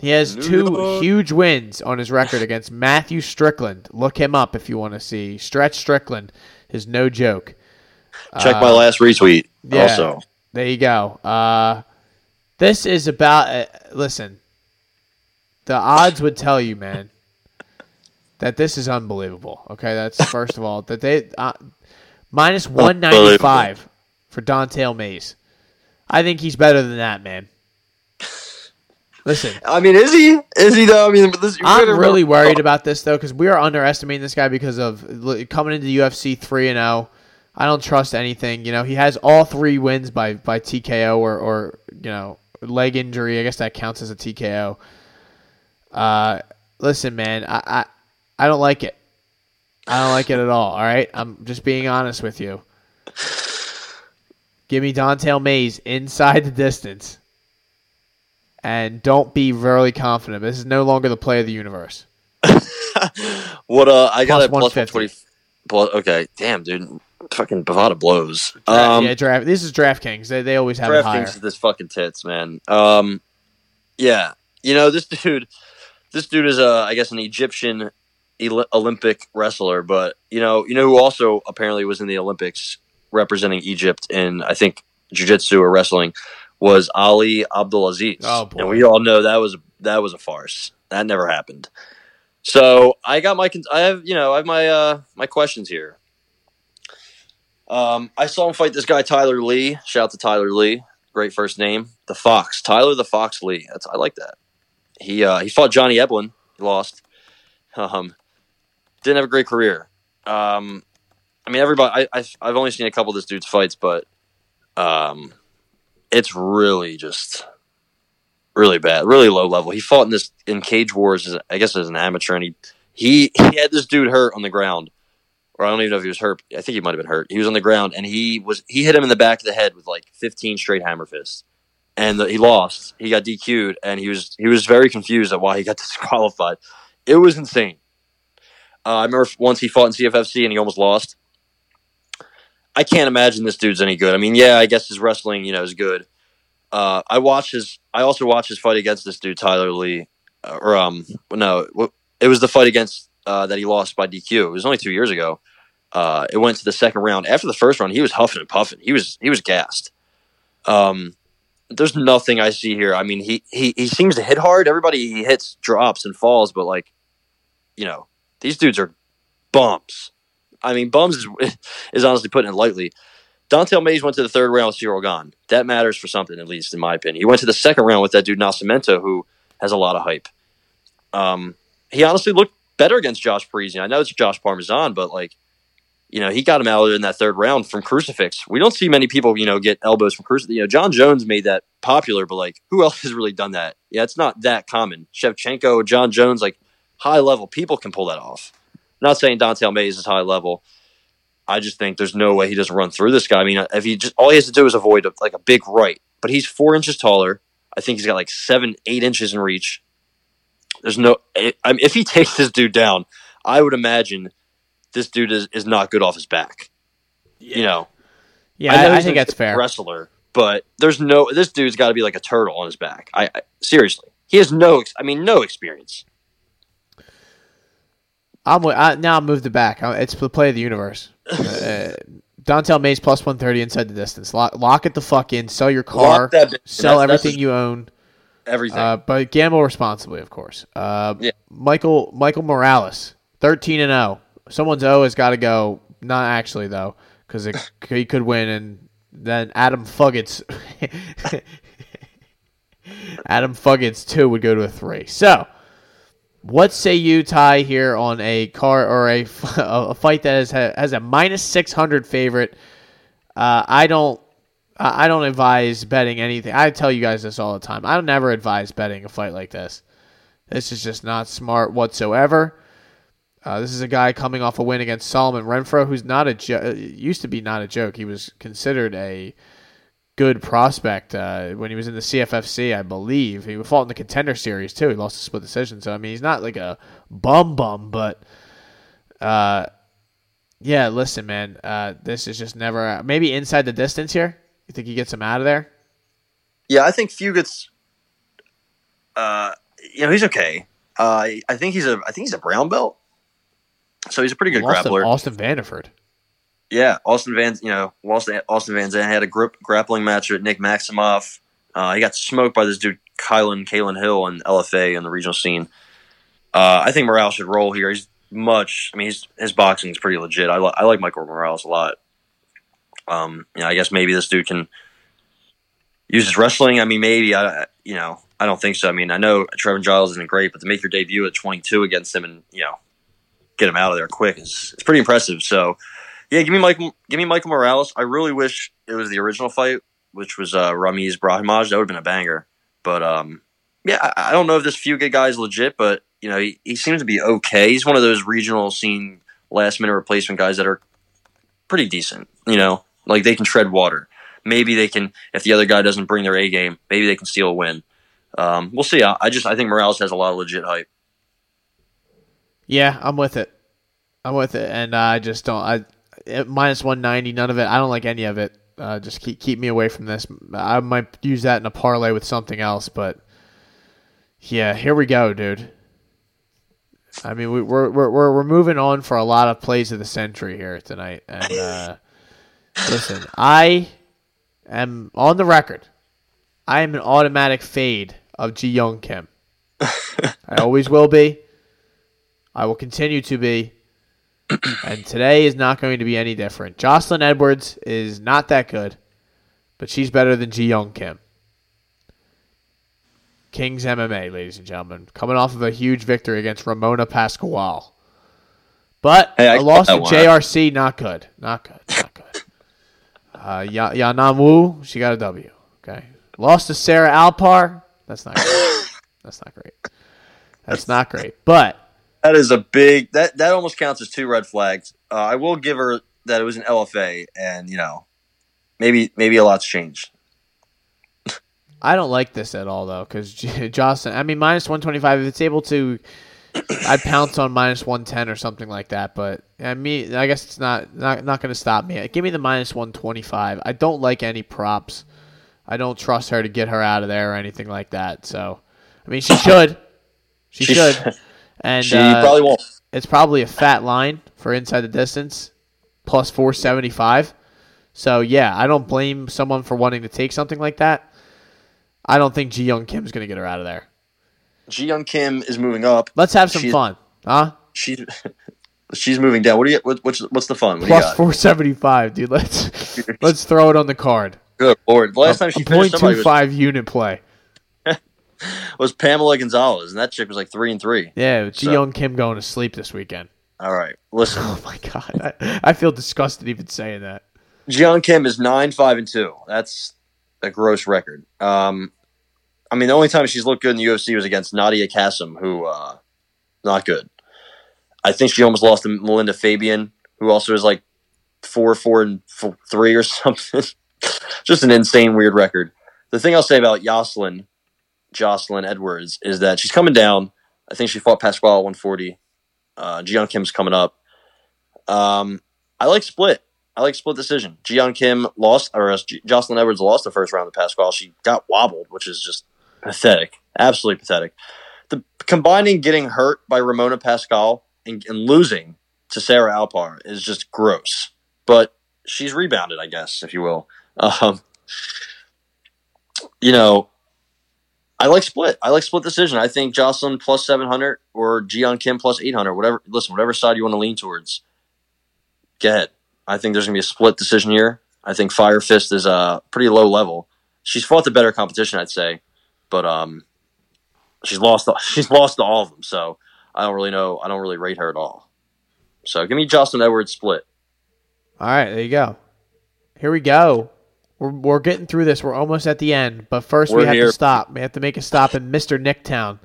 He has New two York. huge wins on his record against Matthew Strickland. Look him up if you want to see. Stretch Strickland is no joke. Check my last retweet. Uh, Yeah. Also, There you go. Uh, this is about. Uh, listen, the odds would tell you, man, that this is unbelievable. Okay, that's first of all that they uh, minus one ninety five for Dontail Mays. I think he's better than that, man. Listen, I mean, is he? Is he though? I mean, this, I'm really worried about this though because we are underestimating this guy because of coming into the UFC three and zero. I don't trust anything. You know, he has all three wins by by TKO or or you know leg injury. I guess that counts as a TKO. Uh, listen, man, I I, I don't like it. I don't like it at all. All right, I'm just being honest with you. Give me Dontail Mays inside the distance. And don't be very confident. This is no longer the play of the universe. what? Uh, I got Plus a plus 150. 120. Plus, okay, damn, dude, fucking Bovada blows. Um, yeah, draft. This is DraftKings. They they always have it higher. DraftKings is this fucking tits, man. Um, yeah, you know this dude. This dude is a, I guess, an Egyptian Olympic wrestler, but you know, you know who also apparently was in the Olympics representing Egypt in, I think, jiu-jitsu or wrestling was Ali Abdelaziz. Oh, boy. and we all know that was that was a farce. That never happened. So I got my, I have, you know, I have my uh my questions here. Um, I saw him fight this guy Tyler Lee. Shout out to Tyler Lee, great first name. The Fox, Tyler the Fox Lee. That's I like that. He uh, he fought Johnny Eblin. He lost. Um, didn't have a great career. Um, I mean, everybody. I, I've I've only seen a couple of this dude's fights, but um, it's really just really bad, really low level. He fought in this in Cage Wars, as, I guess, as an amateur, and he he he had this dude hurt on the ground or I don't even know if he was hurt. I think he might have been hurt. He was on the ground and he was he hit him in the back of the head with like 15 straight hammer fists, and he lost. He got DQ'd, and he was he was very confused at why he got disqualified. It was insane. Uh, I remember once he fought in CFFC and he almost lost. I can't imagine this dude's any good. I mean, yeah, I guess his wrestling, you know, is good. Uh, I watched his. I also watched his fight against this dude Tyler Lee, uh, or um, no, it was the fight against uh, that he lost by DQ. It was only two years ago. Uh, it went to the second round. After the first round, he was huffing and puffing. He was he was gassed. Um, there's nothing I see here. I mean, he he he seems to hit hard. Everybody he hits drops and falls, but like, you know, these dudes are bumps. I mean, bums is is honestly putting it lightly. Dontel Mays went to the third round with Ciryl Gane. That matters for something, at least in my opinion. He went to the second round with that dude Nascimento, who has a lot of hype. Um, he honestly looked better against Josh Parisian. I know it's Josh Parmesan, but like, you know, he got him out in that third round from crucifix. We don't see many people, you know, get elbows from crucifix. You know, Jon Jones made that popular, but like, who else has really done that? Yeah, it's not that common. Shevchenko, John Jones, like high level people can pull that off. not saying Dontel Mays is high level. I just think there's no way he doesn't run through this guy. I mean, if he just all he has to do is avoid a, like a big right, but he's four inches taller. I think he's got like seven, eight inches in reach. There's no. I mean, if he takes this dude down, I would imagine this dude is, is not good off his back. You know, Yeah, I, know I think that's fair. Wrestler, but there's no. This dude's got to be like a turtle on his back. I, I seriously, he has no. I mean, no experience. I'm I, now. I moved it back. It's the play of the universe. uh, Dontel Mays plus one thirty inside the distance. Lock, lock it the fuck in. Sell your car. Sell That's- that's everything you own. Everything. Uh, but gamble responsibly, of course. Uh, Yeah. Michael Michael Morales, thirteen and zero. Someone's O has got to go. Not actually though, because he could win, and then Adam Fugitt's. Adam Fugitt's two would go to a three. So, what say you, Ty, here on a car or a, a fight that has has a minus six hundred favorite? Uh, I don't. I don't advise betting anything. I tell you guys this all the time. I don't never advise betting a fight like this. This is just not smart whatsoever. Uh, this is a guy coming off a win against Solomon Renfro, who's not a jo- used to be not a joke. He was considered a good prospect uh, when he was in the CFFC, I believe. He fought in the contender series too. He lost a split decision, so I mean he's not like a bum bum, but uh, yeah. Listen, man, uh, this is just never maybe inside the distance here. You think he gets him out of there? Yeah, I think Fugitt's. Uh, you know, he's okay. Uh, I think he's a. I think he's a brown belt. So he's a pretty good to grappler. Austin Vanderford. Yeah, Austin Van, you know, Austin, Austin had a grip, grappling match with Nick Maximov. Uh, he got smoked by this dude, Kylan Kalen Hill, in LFA in the regional scene. Uh, I think Morales should roll here. He's much. I mean, his boxing is pretty legit. I, I like Michael Morales a lot. Um, you know, I guess maybe this dude can use his wrestling. I mean, maybe I, you know, I don't think so. I mean, I know Trevin Giles isn't great, but to make your debut at 22 against him and you know get him out of there quick is it's pretty impressive. So, yeah, give me Michael, give me Michael Morales. I really wish it was the original fight, which was uh, Ramiz Brahimaj. That would have been a banger. But um, yeah, I, I don't know if this Fugitt guy is legit, but you know, he, he seems to be okay. He's one of those regional scene last minute replacement guys that are pretty decent. You know, like they can tread water. Maybe they can if the other guy doesn't bring their A game. Maybe they can steal a win. Um, we'll see. I, I just I think Morales has a lot of legit hype. Yeah, I'm with it. I'm with it, and uh, I just don't. I minus one ninety. None of it. I don't like any of it. Uh, just keep keep me away from this. I might use that in a parlay with something else, but yeah, here we go, dude. I mean, we, we're we're we're we're moving on for a lot of plays of the century here tonight, and uh, listen, I am on the record. I am an automatic fade of Ji Yeon Kim. I always will be. I will continue to be. And today is not going to be any different. Jocelyn Edwards is not that good, but she's better than Ji Yeon Kim. Kings MMA, ladies and gentlemen, coming off of a huge victory against Ramona Pascual. But Hey, a loss to. JRC, not good. Not good. Not good. Uh, Ya Yanan Wu, she got a W. Okay. Lost to Sarah Alpar. That's not great. That's not great. That's not great. But That is a big that that almost counts as two red flags. Uh, I will give her that it was an LFA, and you know, maybe maybe a lot's changed. I don't like this at all, though, because Jocelyn. I mean, minus one twenty five. If it's able to, I'd pounce on minus one ten or something like that. But I mean, I guess it's not not not going to stop me. Give me the minus one twenty five. I don't like any props. I don't trust her to get her out of there or anything like that. So, I mean, she should. She, She- should. And She uh, probably won't. it's probably a fat line for inside the distance, plus 475. So, yeah, I don't blame someone for wanting to take something like that. I don't think Ji Yeon Kim's going to get her out of there. Ji Yeon Kim is moving up. Let's have some She's- fun. Huh? She's she's moving down. What do you what, what's what's the fun? What Plus got? 475, dude. Let's let's throw it on the card. Good lord! The last time she a finished somebody was, unit play. was Pamela Gonzalez, and that chick was like three and three. Yeah, Ji So- Young Kim going to sleep this weekend. All right, listen. Oh, my God. I, I feel disgusted even saying that. Ji Yeon Kim is nine five and two. That's a gross record. Um, I mean, the only time she's looked good in the UFC was against Nadia Kassem, who uh, not good. I think she almost lost to Melinda Fabian, who also is like four four and f- three or something. Just an insane weird record. The thing I'll say about Jocelyn, Jocelyn Edwards, is that she's coming down. I think she fought Pasquale at 140. Uh, Ji Yeon Kim's coming up. Um, I like split. I like split decision. Ji Yeon Kim lost, or uh, Jocelyn Edwards lost the first round of Pasquale. She got wobbled, which is just pathetic. Absolutely pathetic. The combining getting hurt by Ramona Pascual and, and losing to Sarah Alpar is just gross. But she's rebounded, I guess, if you will. Um, you know, I like split. I like split decision. I think Jocelyn plus seven hundred or Ji Yeon Kim plus eight hundred. Whatever. Listen, whatever side you want to lean towards, go ahead. I think there's gonna be a split decision here. I think Fire Fist is a pretty low level. She's fought the better competition, I'd say, but um, she's lost. She's lost to all of them. So I don't really know. I don't really rate her at all. So give me Jocelyn Edwards split. All right, there you go. Here we go. We're, we're getting through this. We're almost at the end, but first we We're have here. to stop. We have to make a stop in Mister Nicktown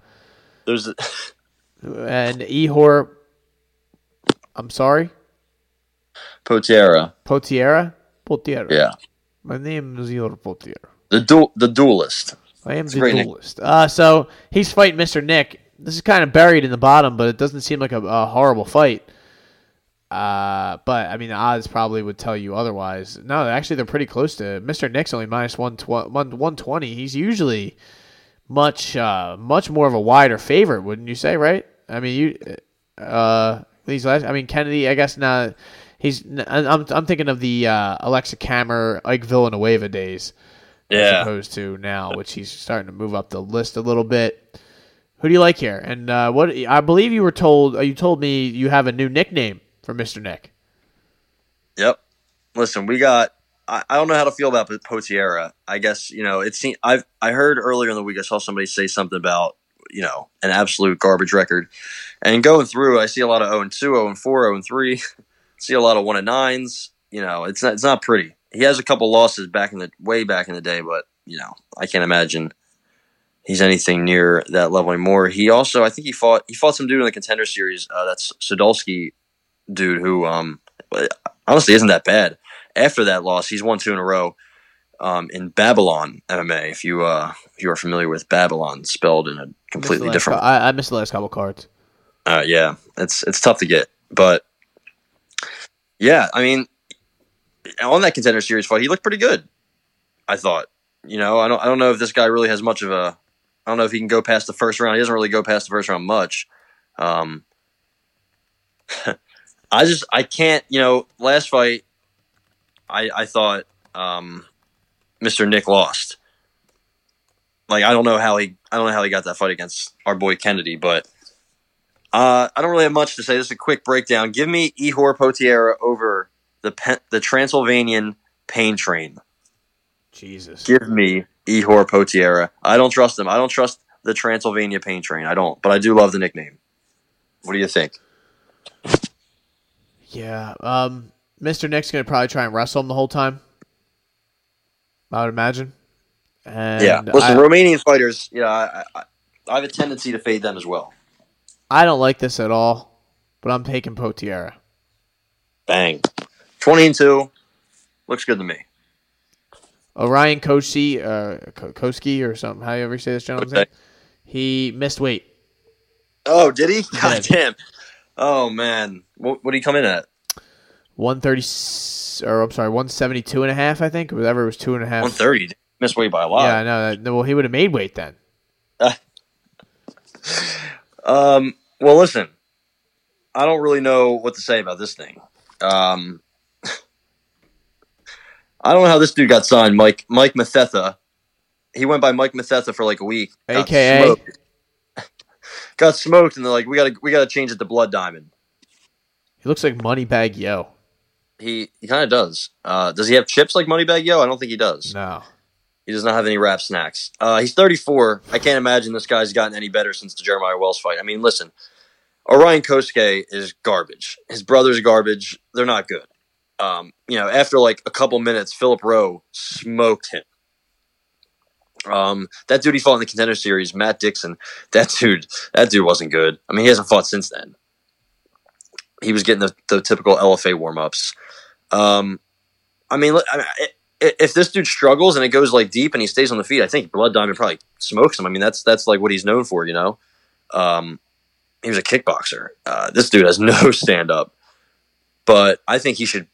There's and Ihor I'm sorry, Potiera. Potiera. Potiera. Yeah. My name is Ihor Potiera. The du- the duelist. I am a the nick- duelist. Uh, so he's fighting Mr. Nick. This is kind of buried in the bottom, but it doesn't seem like a, a horrible fight. Uh, but I mean, the odds probably would tell you otherwise. No, actually, they're pretty close to Mr. Nick's only minus one one twenty. He's usually much uh, much more of a wider favorite, wouldn't you say? Right? I mean, you uh, these last. I mean, Kennedy. I guess not. He's. I'm I'm thinking of the uh, Aleksa Camur, Ike Villanueva days as Yeah. opposed to now, which he's starting to move up the list a little bit. Who do you like here? And uh, what I believe you were told, uh, you told me you have a new nickname for Mister Nick. Yep. Listen, we got. I, don't know how to feel about Potiera. I guess you know it's. I've I heard earlier in the week I saw somebody say something about you know an absolute garbage record, and going through I see a lot of zero and two, zero and four, zero and three. see a lot of one and nines. You know, it's not it's not pretty. He has a couple losses back in the way back in the day, but you know I can't imagine he's anything near that level anymore. He also I think he fought he fought some dude in the contender series. Uh, that's Sadolski dude who um honestly isn't that bad. After that loss, he's won two in a row um, in Babylon MMA. If you uh, if you are familiar with Babylon, spelled in a completely last different. cou- I, I missed the last couple cards. Uh, yeah, it's it's tough to get, but yeah, I mean, on that contender series fight, he looked pretty good. I thought, you know, I don't I don't know if this guy really has much of a. I don't know if he can go past the first round. He doesn't really go past the first round much. Um, I just I can't. You know, last fight, I I thought um, Mr. Nick lost. Like I don't know how he I don't know how he got that fight against our boy Kennedy, but uh, I don't really have much to say. This is a quick breakdown. Give me Ihor Potiera over the Pen- the Transylvanian Pain Train. Jesus. Give me Ihor Potiera. I don't trust him. I don't trust the Transylvania Pain Train. I don't, but I do love the nickname. What do you think? Yeah. Um, Mr. Nick's gonna probably try and wrestle him the whole time. I would imagine. And yeah, listen, I, Romanian fighters. Yeah, I, I, I have a tendency to fade them as well. I don't like this at all, but I'm taking Potiera. Bang, twenty and two, looks good to me. Orion Koshi, uh, Koski or something. How you ever say this gentleman's Okay. name? He missed weight. Oh, did he? God did. damn. Oh man, what what did he come in at? 130 or I'm sorry, 172 and a half, I think. Whatever it was two and a half. One thirty. Missed weight by a lot. Yeah, I know. That, well, he would have made weight then. Um, well, listen, I don't really know what to say about this thing. Um, I don't know how this dude got signed, Mike Mike Mathetha. He went by Mike Mathetha for like a week, AKA? smoked. Got smoked, and they're like, "We got to we got to change it to Blood Diamond." He looks like Moneybag Yo. He he kind of does. Uh, does he have chips like Moneybag Yo? I don't think he does. No. He does not have any rap snacks. Uh, he's 34. I can't imagine this guy's gotten any better since the Jeremiah Wells fight. I mean, listen, Orion Kosuke is garbage. His brother's garbage. They're not good. Um, you know, after like a couple minutes, Philip Rowe smoked him. Um, that dude he fought in the contender series, Matt Dixon. That dude, that dude wasn't good. I mean, he hasn't fought since then. He was getting the, the typical LFA warm ups. Um, I mean, if this dude struggles and it goes like deep and he stays on the feet, I think Blood Diamond probably smokes him. I mean, that's that's like what he's known for, you know. Um, he was a kickboxer. Uh, this dude has no stand up, but I think he should.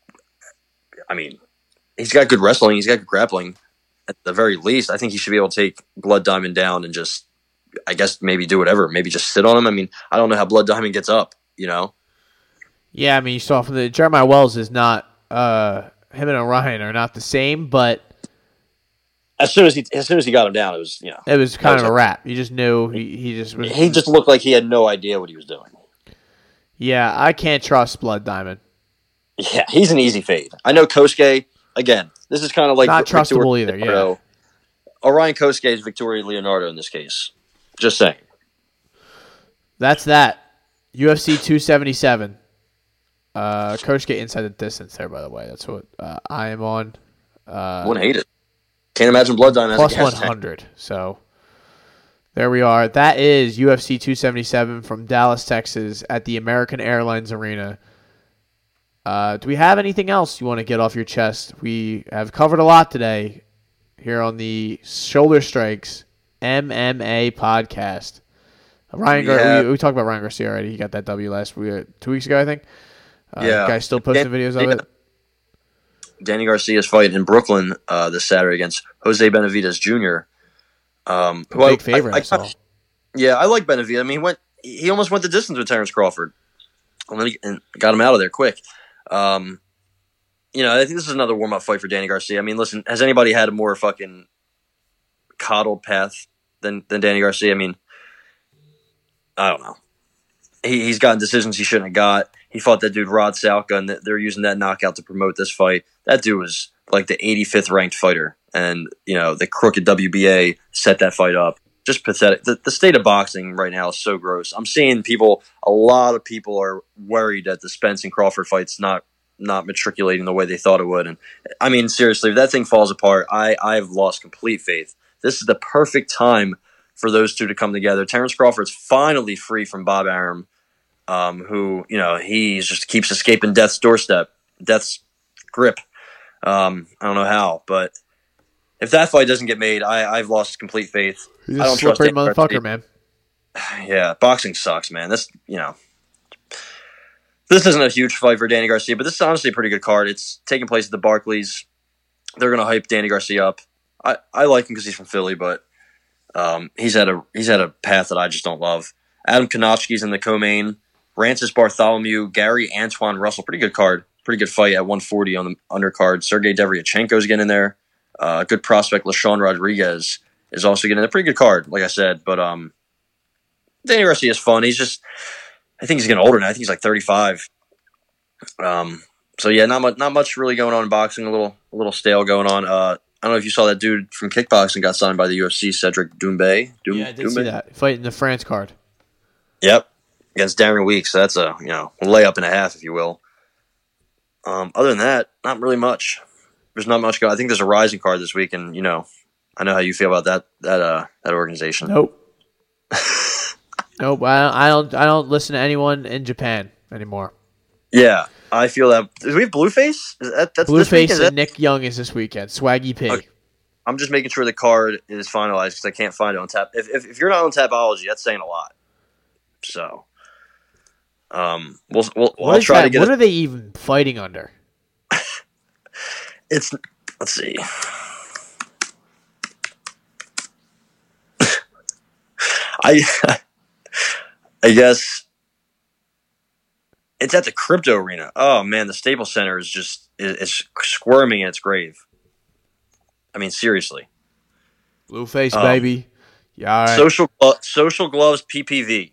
I mean, he's got good wrestling. He's got good grappling. At the very least, I think he should be able to take Blood Diamond down and just, I guess, maybe do whatever. Maybe just sit on him. I mean, I don't know how Blood Diamond gets up. You know. Yeah, I mean, you saw from the Jeremiah Wells is not uh him and Orion are not the same, but As soon as he, as soon as he got him down, it was you know it was kind was of a wrap. You just knew he, he just was. he just looked like he had no idea what he was doing. yeah, I can't trust Blood Diamond. Yeah, he's an easy fade. I know Kosuke. Again, this is kind of like Not Victoria trustable either, yeah. Orion Kosuke is Victoria Leonardo in this case. Just saying. That's that. UFC 277. Uh, Coach get inside the distance there, by the way. That's what uh, I am on. Uh, Wouldn't hate it. Can't imagine Blood Diamond has plus 100. So there we are. That is UFC 277 from Dallas, Texas, at the American Airlines Arena. Uh, do we have anything else you want to get off your chest? We have covered a lot today here on the Shoulder Strikes MMA podcast. Ryan, Gar- Yeah. we, we talked about Ryan Garcia already. He got that W last week, two weeks ago, I think. Uh, Yeah. guys still posting Dan- videos of it. Danny Garcia's fight in Brooklyn uh, this Saturday against Jose Benavidez Jr. Um, who I- favorite. I, I- Yeah, I like Benavidez. I mean, he went. He almost went the distance with Terrence Crawford, and then he and got him out of there quick. Um, you know, I think this is another warm up fight for Danny Garcia. I mean, listen, has anybody had a more fucking coddled path than than Danny Garcia? I mean, I don't know. He, he's gotten decisions he shouldn't have got. He fought that dude Rod Salka, and they're using that knockout to promote this fight. That dude was like the 85th ranked fighter, and you know the crooked WBA set that fight up just pathetic. The, the state of boxing right now is so gross. I'm seeing people, a lot of people are worried that the Spence and Crawford fight's not not matriculating the way they thought it would. And I mean, seriously, if that thing falls apart, I I've lost complete faith. This is the perfect time for those two to come together. Terrence Crawford's finally free from Bob Arum, um, who you know he just keeps escaping death's doorstep, death's grip. Um, I don't know how, but if that fight doesn't get made, I, I've lost complete faith. He's I a don't trust slippery Garcia. motherfucker, man. Yeah, boxing sucks, man. This, you know, this isn't a huge fight for Danny Garcia, but this is honestly a pretty good card. It's taking place at the Barclays. They're going to hype Danny Garcia up. I, I like him because he's from Philly, but um, he's had a he's had a path that I just don't love. Adam Kownacki's in the co-main. Rances Barthelemy, Gary Antuanne Russell, pretty good card, pretty good fight at 140 on the undercard. Sergey Derevyanchenko's getting in there. Uh, good prospect, LaShawn Rodriguez is also getting a pretty good card, like I said. But um, Danny Garcia is fun. He's just, I think he's getting older now. I think he's like 35. Um, so yeah, not much, not much really going on in boxing. A little, a little stale going on. Uh, I don't know if you saw that dude from kickboxing got signed by the UFC, Cedric Doumbé. Doum- Yeah, I did Doumbé? see that. Fighting the France card. Yep, against Darian Weeks. So that's a you know layup and a half, if you will. Um, other than that, not really much. There's not much. Go- I think there's a RIZIN card this week, and you know, I know how you feel about that that uh that organization. Nope. nope. I don't, I don't. I don't listen to anyone in Japan anymore. Yeah, I feel that. Do we have Blueface? Is that, that's? Blueface and that- Nick Young is this weekend. Swaggy P. Okay. I'm just making sure the card is finalized because I can't find it on tap. If, if, if you're not on Tapology, that's saying a lot. So, um, we'll, we'll What I'll try that? to get What it. are they even fighting under? It's let's see. I I guess it's at the crypto arena. Oh man, the Staples Center is just is, is squirming in its grave. I mean, seriously. Blueface, Um, baby. Yeah. Right. Social Glo- Social Gloves PPV.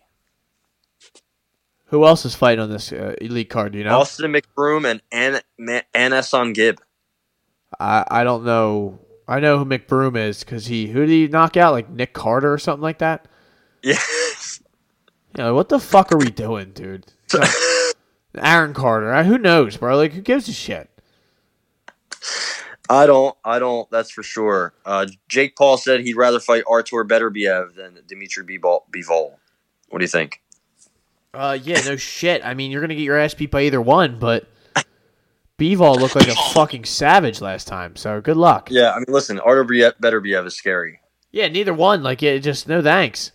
Who else is fighting on this uh, elite card? Do you know? Austin McBroom and An- Ma- AnEsonGib. I I don't know. I know who McBroom is because he who did he knock out? Like Nick Carter or something like that. Yeah. You know, what the fuck are we doing, dude? Aaron Carter. Who knows, bro? Like, who gives a shit? I don't. I don't. That's for sure. Uh, Jake Paul said he'd rather fight Artur Beterbiev than Dimitri. Bivol. What do you think? Uh, yeah, no shit. I mean, you're gonna get your ass beat by either one, but Bivol looked like a fucking savage last time. So good luck. Yeah, I mean, listen, Artur Bie- Beterbiev is scary. Yeah, neither one. Like, it just no thanks.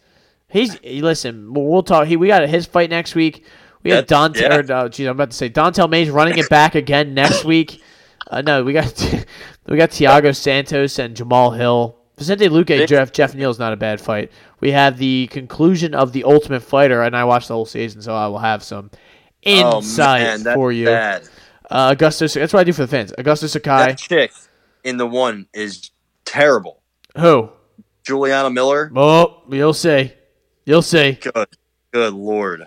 He's he- listen. We'll talk. He we got his fight next week. We got Dante. yeah. Or, uh, geez, I'm about to say Dontel Mays running it back again next week. Uh, no, we got we got Thiago Santos and Jamahal Hill. Vicente Luque, Jeff Jeff Neal's not a bad fight. We have the conclusion of the Ultimate Fighter, and I watched the whole season, so I will have some insight oh, man, that's for you. Bad. Uh, Augustus, that's what I do for the fans. Augustus Sakai, That chick in the one is terrible. who? Juliana Miller. Oh, you'll see. You'll see. Good. Good lord.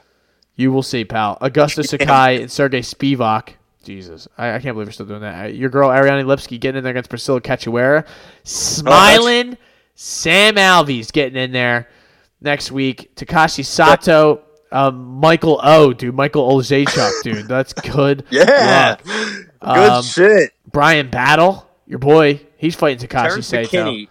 You will see, pal. Augustus Sakai and Sergey Spivak. Jesus, I, I can't believe we're still doing that. Your girl Ariane Lipski getting in there against Priscila Cachoeira. Smiling Sam Alvey getting in there next week. Takashi Sato, um, Michael O, dude. Michael Oleksiejczuk, dude. That's good. Yeah. luck. Good Um, shit. Bryan Battle, your boy. He's fighting Takashi Terrence Sato. McKinney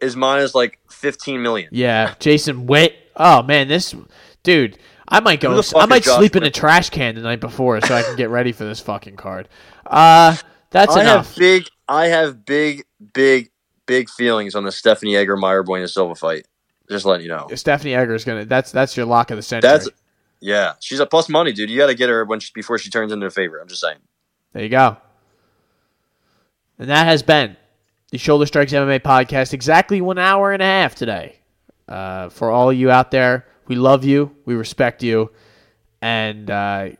is minus like 15 million. Yeah, Jason Witt. Oh man, this dude. I might go. I might Josh sleep in a trash can the night before so I can get ready for this fucking card. Uh, that's I enough. have big, I have big, big, big feelings on the Stephanie Egger Mayra Bueno Silva fight. Just letting you know. Stephanie Egger is gonna. That's that's your lock of the century. That's yeah, she's a plus money, dude. You got to get her when she, before she turns into a favorite. I'm just saying. There you go. And that has been the Shoulder Strikes MMA podcast. Exactly one hour and a half today. Uh, for all you out there, we love you, we respect you, and uh,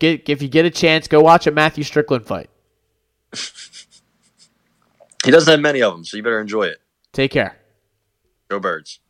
get if you get a chance, go watch a Matthew Strickland fight. He doesn't have many of them, so you better enjoy it. Take care. Go birds.